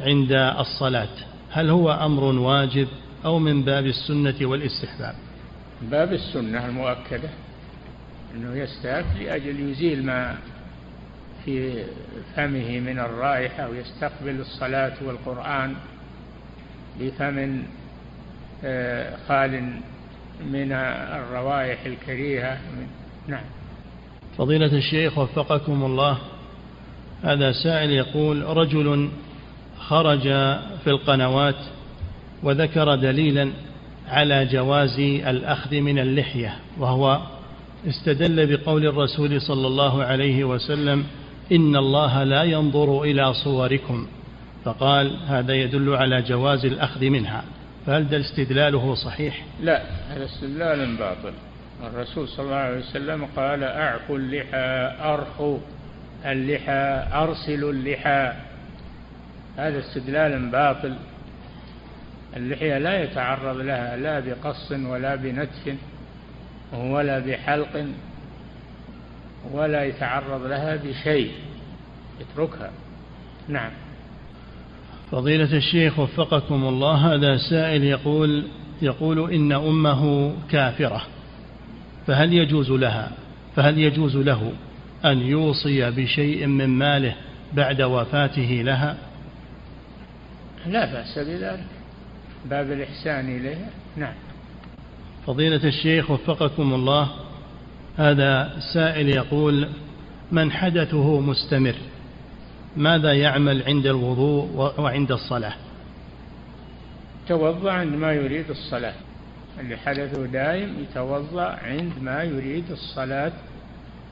عند الصلاة هل هو أمر واجب أو من باب السنة والاستحباب؟ باب السنة المؤكدة أنه يستاك لأجل يزيل ما في فمه من الرائحة ويستقبل الصلاة والقرآن بفم آه، خال من الروائح الكريهة نعم. فضيلة الشيخ وفقكم الله هذا سائل يقول رجل خرج في القنوات وذكر دليلا على جواز الأخذ من اللحية وهو استدل بقول الرسول صلى الله عليه وسلم إن الله لا ينظر إلى صوركم. فقال هذا يدل على جواز الأخذ منها. فهل ده استدلاله صحيح؟ لا هذا استدلال باطل. الرسول صلى الله عليه وسلم قال أعفوا اللحى أرخوا اللحى أرسلوا اللحى. هذا استدلال باطل. اللحية لا يتعرض لها لا بقص ولا بنتف ولا بحلق ولا يتعرض لها بشيء. يتركها نعم. فضيلة الشيخ وفقكم الله هذا سائل يقول يقول إن أمه كافرة. فهل يجوز لها فهل يجوز له أن يوصي بشيء من ماله بعد وفاته لها؟ لا بأس بذلك. باب الإحسان إليها. نعم. فضيلة الشيخ وفقكم الله هذا سائل يقول من حدثه مستمر ماذا يعمل عند الوضوء وعند الصلاة؟ توضأ عندما يريد الصلاة. اللي حدثه دائم يتوضأ عندما يريد الصلاة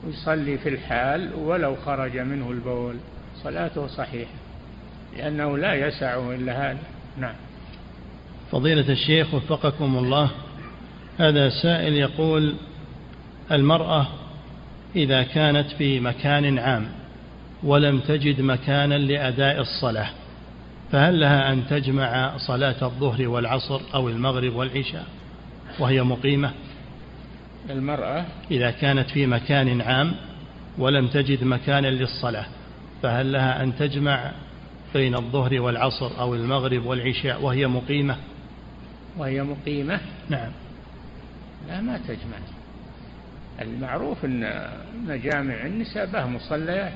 ويصلي في الحال ولو خرج منه البول. صلاته صحيحة لأنه لا يسعه إلا هذا. نعم. فضيلة الشيخ وفقكم الله هذا سائل يقول المرأة إذا كانت في مكان عام ولم تجد مكانا لأداء الصلاة فهل لها أن تجمع صلاة الظهر والعصر أو المغرب والعشاء؟ وهي مقيمة. المرأة إذا كانت في مكان عام ولم تجد مكانا للصلاة فهل لها أن تجمع بين الظهر والعصر أو المغرب والعشاء وهي مقيمة؟ وهي مقيمة؟ نعم. لا ما تجمع. المعروف أن مجامع النساء به مصليات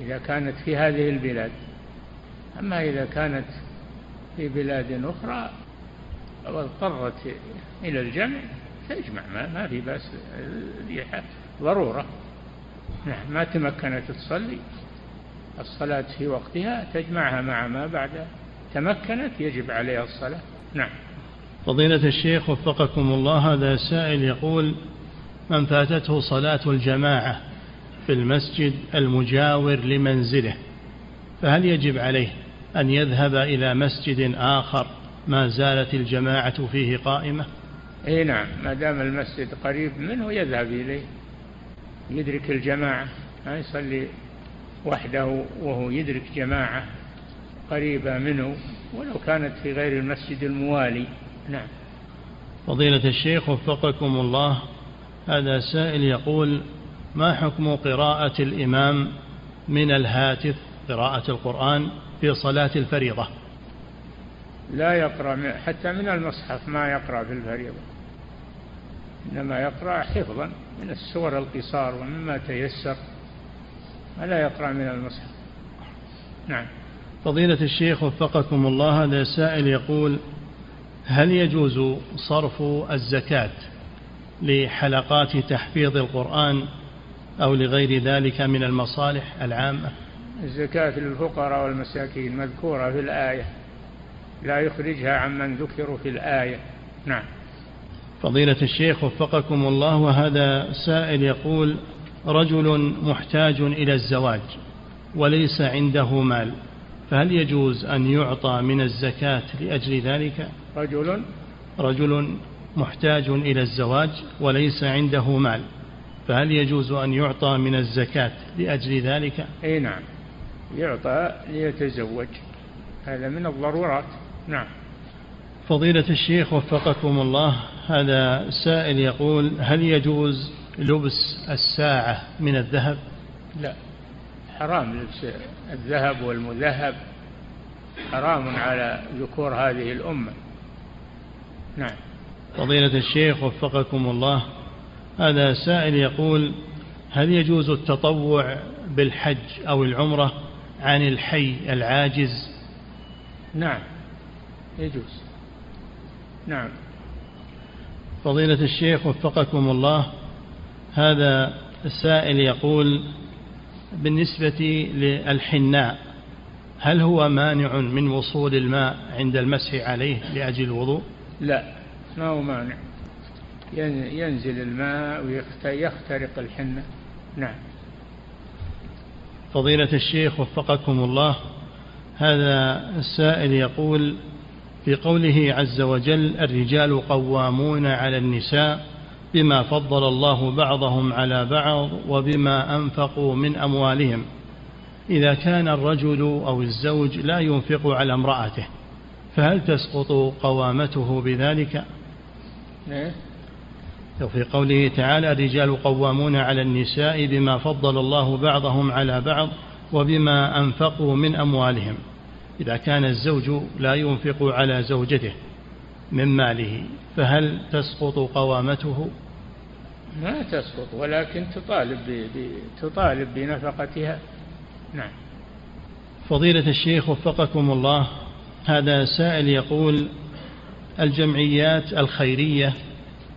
إذا كانت في هذه البلاد. أما إذا كانت في بلاد أخرى أو اضطرت إلى الجمع تجمع ما, ما في بس ضرورة. نعم ما تمكنت تصلي الصلاة في وقتها تجمعها مع ما بعدها تمكنت يجب عليها الصلاة. نعم. فضيلة الشيخ وفقكم الله هذا سائل يقول من فاتته صلاة الجماعة في المسجد المجاور لمنزله فهل يجب عليه أن يذهب إلى مسجد آخر ما زالت الجماعة فيه قائمة؟ إي نعم ما دام المسجد قريب منه يذهب إليه يدرك الجماعة ما يصلي وحده وهو يدرك جماعة قريبة منه ولو كانت في غير المسجد الموالي. نعم. فضيلة الشيخ وفقكم الله هذا سائل يقول ما حكم قراءة الإمام من الهاتف؟ قراءة القرآن في صلاة الفريضة. لا يقرأ حتى من المصحف ما يقرأ في الفريضة. إنما يقرأ حفظا من السور القصار ومما تيسر ولا يقرأ من المصحف. نعم. فضيلة الشيخ وفقكم الله هذا سائل يقول هل يجوز صرف الزكاة لحلقات تحفيظ القرآن أو لغير ذلك من المصالح العامة؟ الزكاة للفقراء والمساكين مذكورة في الآية. لا يخرجها عمن ذكروا في الآية. نعم. فضيلة الشيخ وفقكم الله وهذا سائل يقول رجل محتاج إلى الزواج وليس عنده مال فهل يجوز أن يعطى من الزكاة لأجل ذلك؟ رجل. رجل محتاج إلى الزواج وليس عنده مال فهل يجوز أن يعطى من الزكاة لأجل ذلك؟ أي نعم. يعطى ليتزوج. هذا من الضرورات. نعم. فضيلة الشيخ وفقكم الله هذا سائل يقول هل يجوز لبس الساعة من الذهب؟ لا. حرام لبس الذهب والمذهب. حرام على ذكور هذه الأمة. نعم. فضيلة الشيخ وفقكم الله هذا سائل يقول هل يجوز التطوع بالحج أو العمرة عن الحي العاجز؟ نعم. يجوز. نعم. فضيلة الشيخ وفقكم الله هذا السائل يقول بالنسبة للحناء هل هو مانع من وصول الماء عند المسح عليه لأجل الوضوء؟ لا ما هو مانع. ينزل الماء ويخترق الحنة. نعم. فضيلة الشيخ وفقكم الله هذا السائل يقول في قوله عز وجل الرجال قوامون على النساء بما فضل الله بعضهم على بعض وبما أنفقوا من أموالهم. إذا كان الرجل أو الزوج لا ينفق على امرأته فهل تسقط قوامته بذلك؟ إيه؟ وفي قوله تعالى الرجال قوامون على النساء بما فضل الله بعضهم على بعض وبما أنفقوا من أموالهم. إذا كان الزوج لا ينفق على زوجته من ماله فهل تسقط قوامته؟ ما تسقط ولكن تطالب ب... تطالب بنفقتها. نعم. فضيلة الشيخ وفقكم الله هذا سائل يقول الجمعيات الخيرية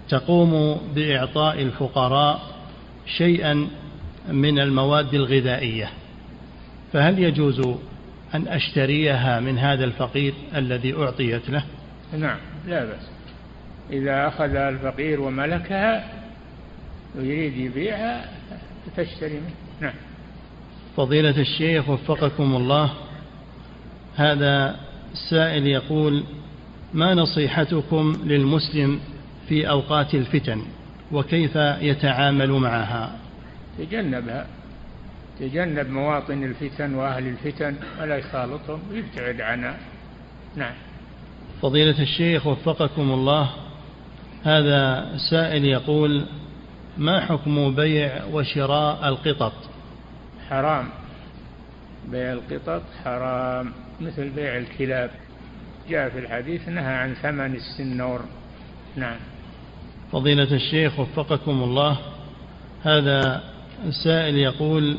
تقوم بإعطاء الفقراء شيئا من المواد الغذائية فهل يجوز أن أشتريها من هذا الفقير الذي أعطيت له؟ نعم لا بأس. إذا أخذ الفقير وملكها ويريد يبيعها تشتري منه. نعم. فضيلة الشيخ وفقكم الله هذا السائل يقول ما نصيحتكم للمسلم في أوقات الفتن وكيف يتعامل معها؟ تجنبها تجنب مواطن الفتن وأهل الفتن ولا يخالطهم ويبتعد عنها نعم. فضيلة الشيخ وفقكم الله هذا سائل يقول ما حكم بيع وشراء القطط؟ حرام. بيع القطط حرام مثل بيع الكلاب. جاء في الحديث نهى عن ثمن السنور. نعم. فضيلة الشيخ وفقكم الله هذا سائل يقول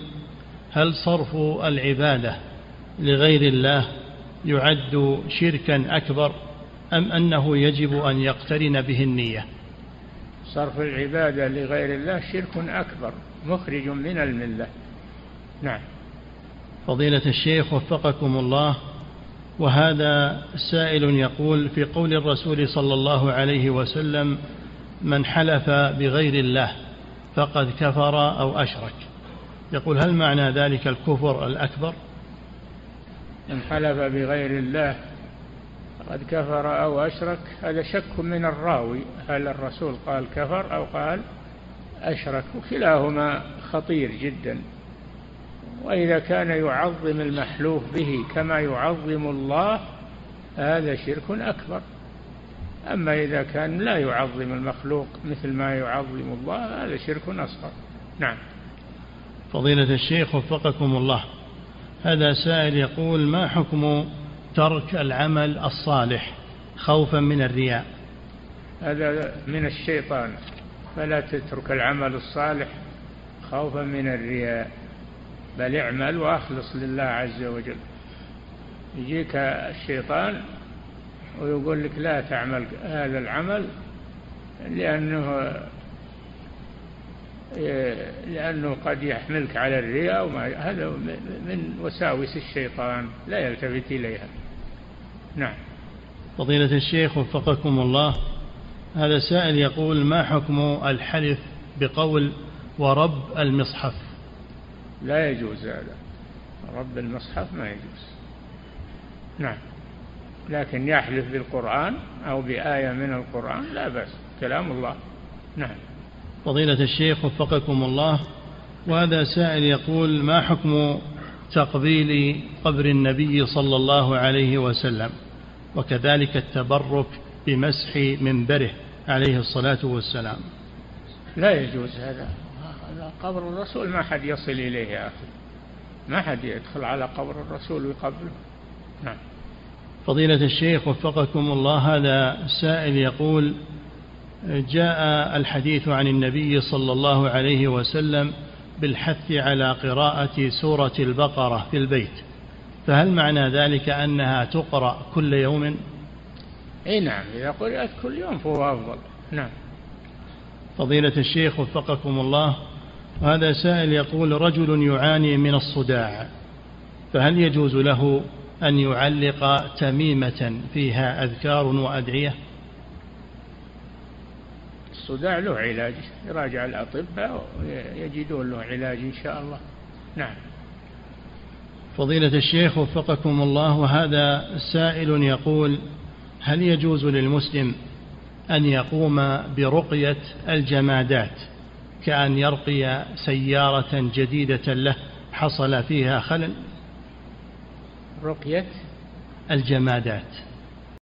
هل صرف العبادة لغير الله يعد شركا أكبر أم أنه يجب أن يقترن به النية؟ صرف العبادة لغير الله شرك أكبر مخرج من الملة. نعم. فضيلة الشيخ وفقكم الله وهذا سائل يقول في قول الرسول صلى الله عليه وسلم من حلف بغير الله فقد كفر أو أشرك. يقول هل معنى ذلك الكفر الأكبر؟ من حلف بغير الله قد كفر أو أشرك هذا شك من الراوي هل الرسول قال كفر أو قال أشرك وكلاهما خطير جدا. وإذا كان يعظم المحلوف به كما يعظم الله هذا شرك أكبر. أما إذا كان لا يعظم المخلوق مثل ما يعظم الله هذا شرك أصغر. نعم. فضيلة الشيخ وفقكم الله. هذا سائل يقول ما حكم ترك العمل الصالح خوفا من الرياء؟ هذا من الشيطان. فلا تترك العمل الصالح خوفا من الرياء بل اعمل وأخلص لله عز وجل. يجيك الشيطان ويقول لك لا تعمل هذا العمل لأنه لأنه قد يحملك على الرياء وما هذا من وساوس الشيطان لا يلتفت إليها. نعم. فضيلة الشيخ وفقكم الله هذا سائل يقول ما حكم الحلف بقول ورب المصحف؟ لا يجوز هذا. رب المصحف ما يجوز. نعم. لكن يحلف بالقرآن أو بآية من القرآن لا بأس. كلام الله. نعم. فضيلة الشيخ وفقكم الله وهذا سائل يقول ما حكم تقبيل قبر النبي صلى الله عليه وسلم؟ وكذلك التبرك بمسح منبره عليه الصلاة والسلام. لا يجوز هذا. قبر الرسول ما حد يصل إليه يا أخي. ما حد يدخل على قبر الرسول ويقبله. نعم. فضيلة الشيخ وفقكم الله هذا سائل يقول جاء الحديث عن النبي صلى الله عليه وسلم بالحث على قراءة سورة البقرة في البيت. فهل معنى ذلك أنها تقرأ كل يوم؟ أي نعم إذا قرأت كل يوم فهو أفضل. نعم. فضيلة الشيخ وفقكم الله هذا سائل يقول رجل يعاني من الصداع فهل يجوز له أن يعلق تميمة فيها أذكار وأدعية؟ الصداع له علاج يراجع الأطباء ويجدون له علاج إن شاء الله. نعم. فضيلة الشيخ وفقكم الله هذا سائل يقول هل يجوز للمسلم أن يقوم برقية الجمادات كأن يرقي سيارة جديدة له حصل فيها خلل؟ رقية؟ الجمادات.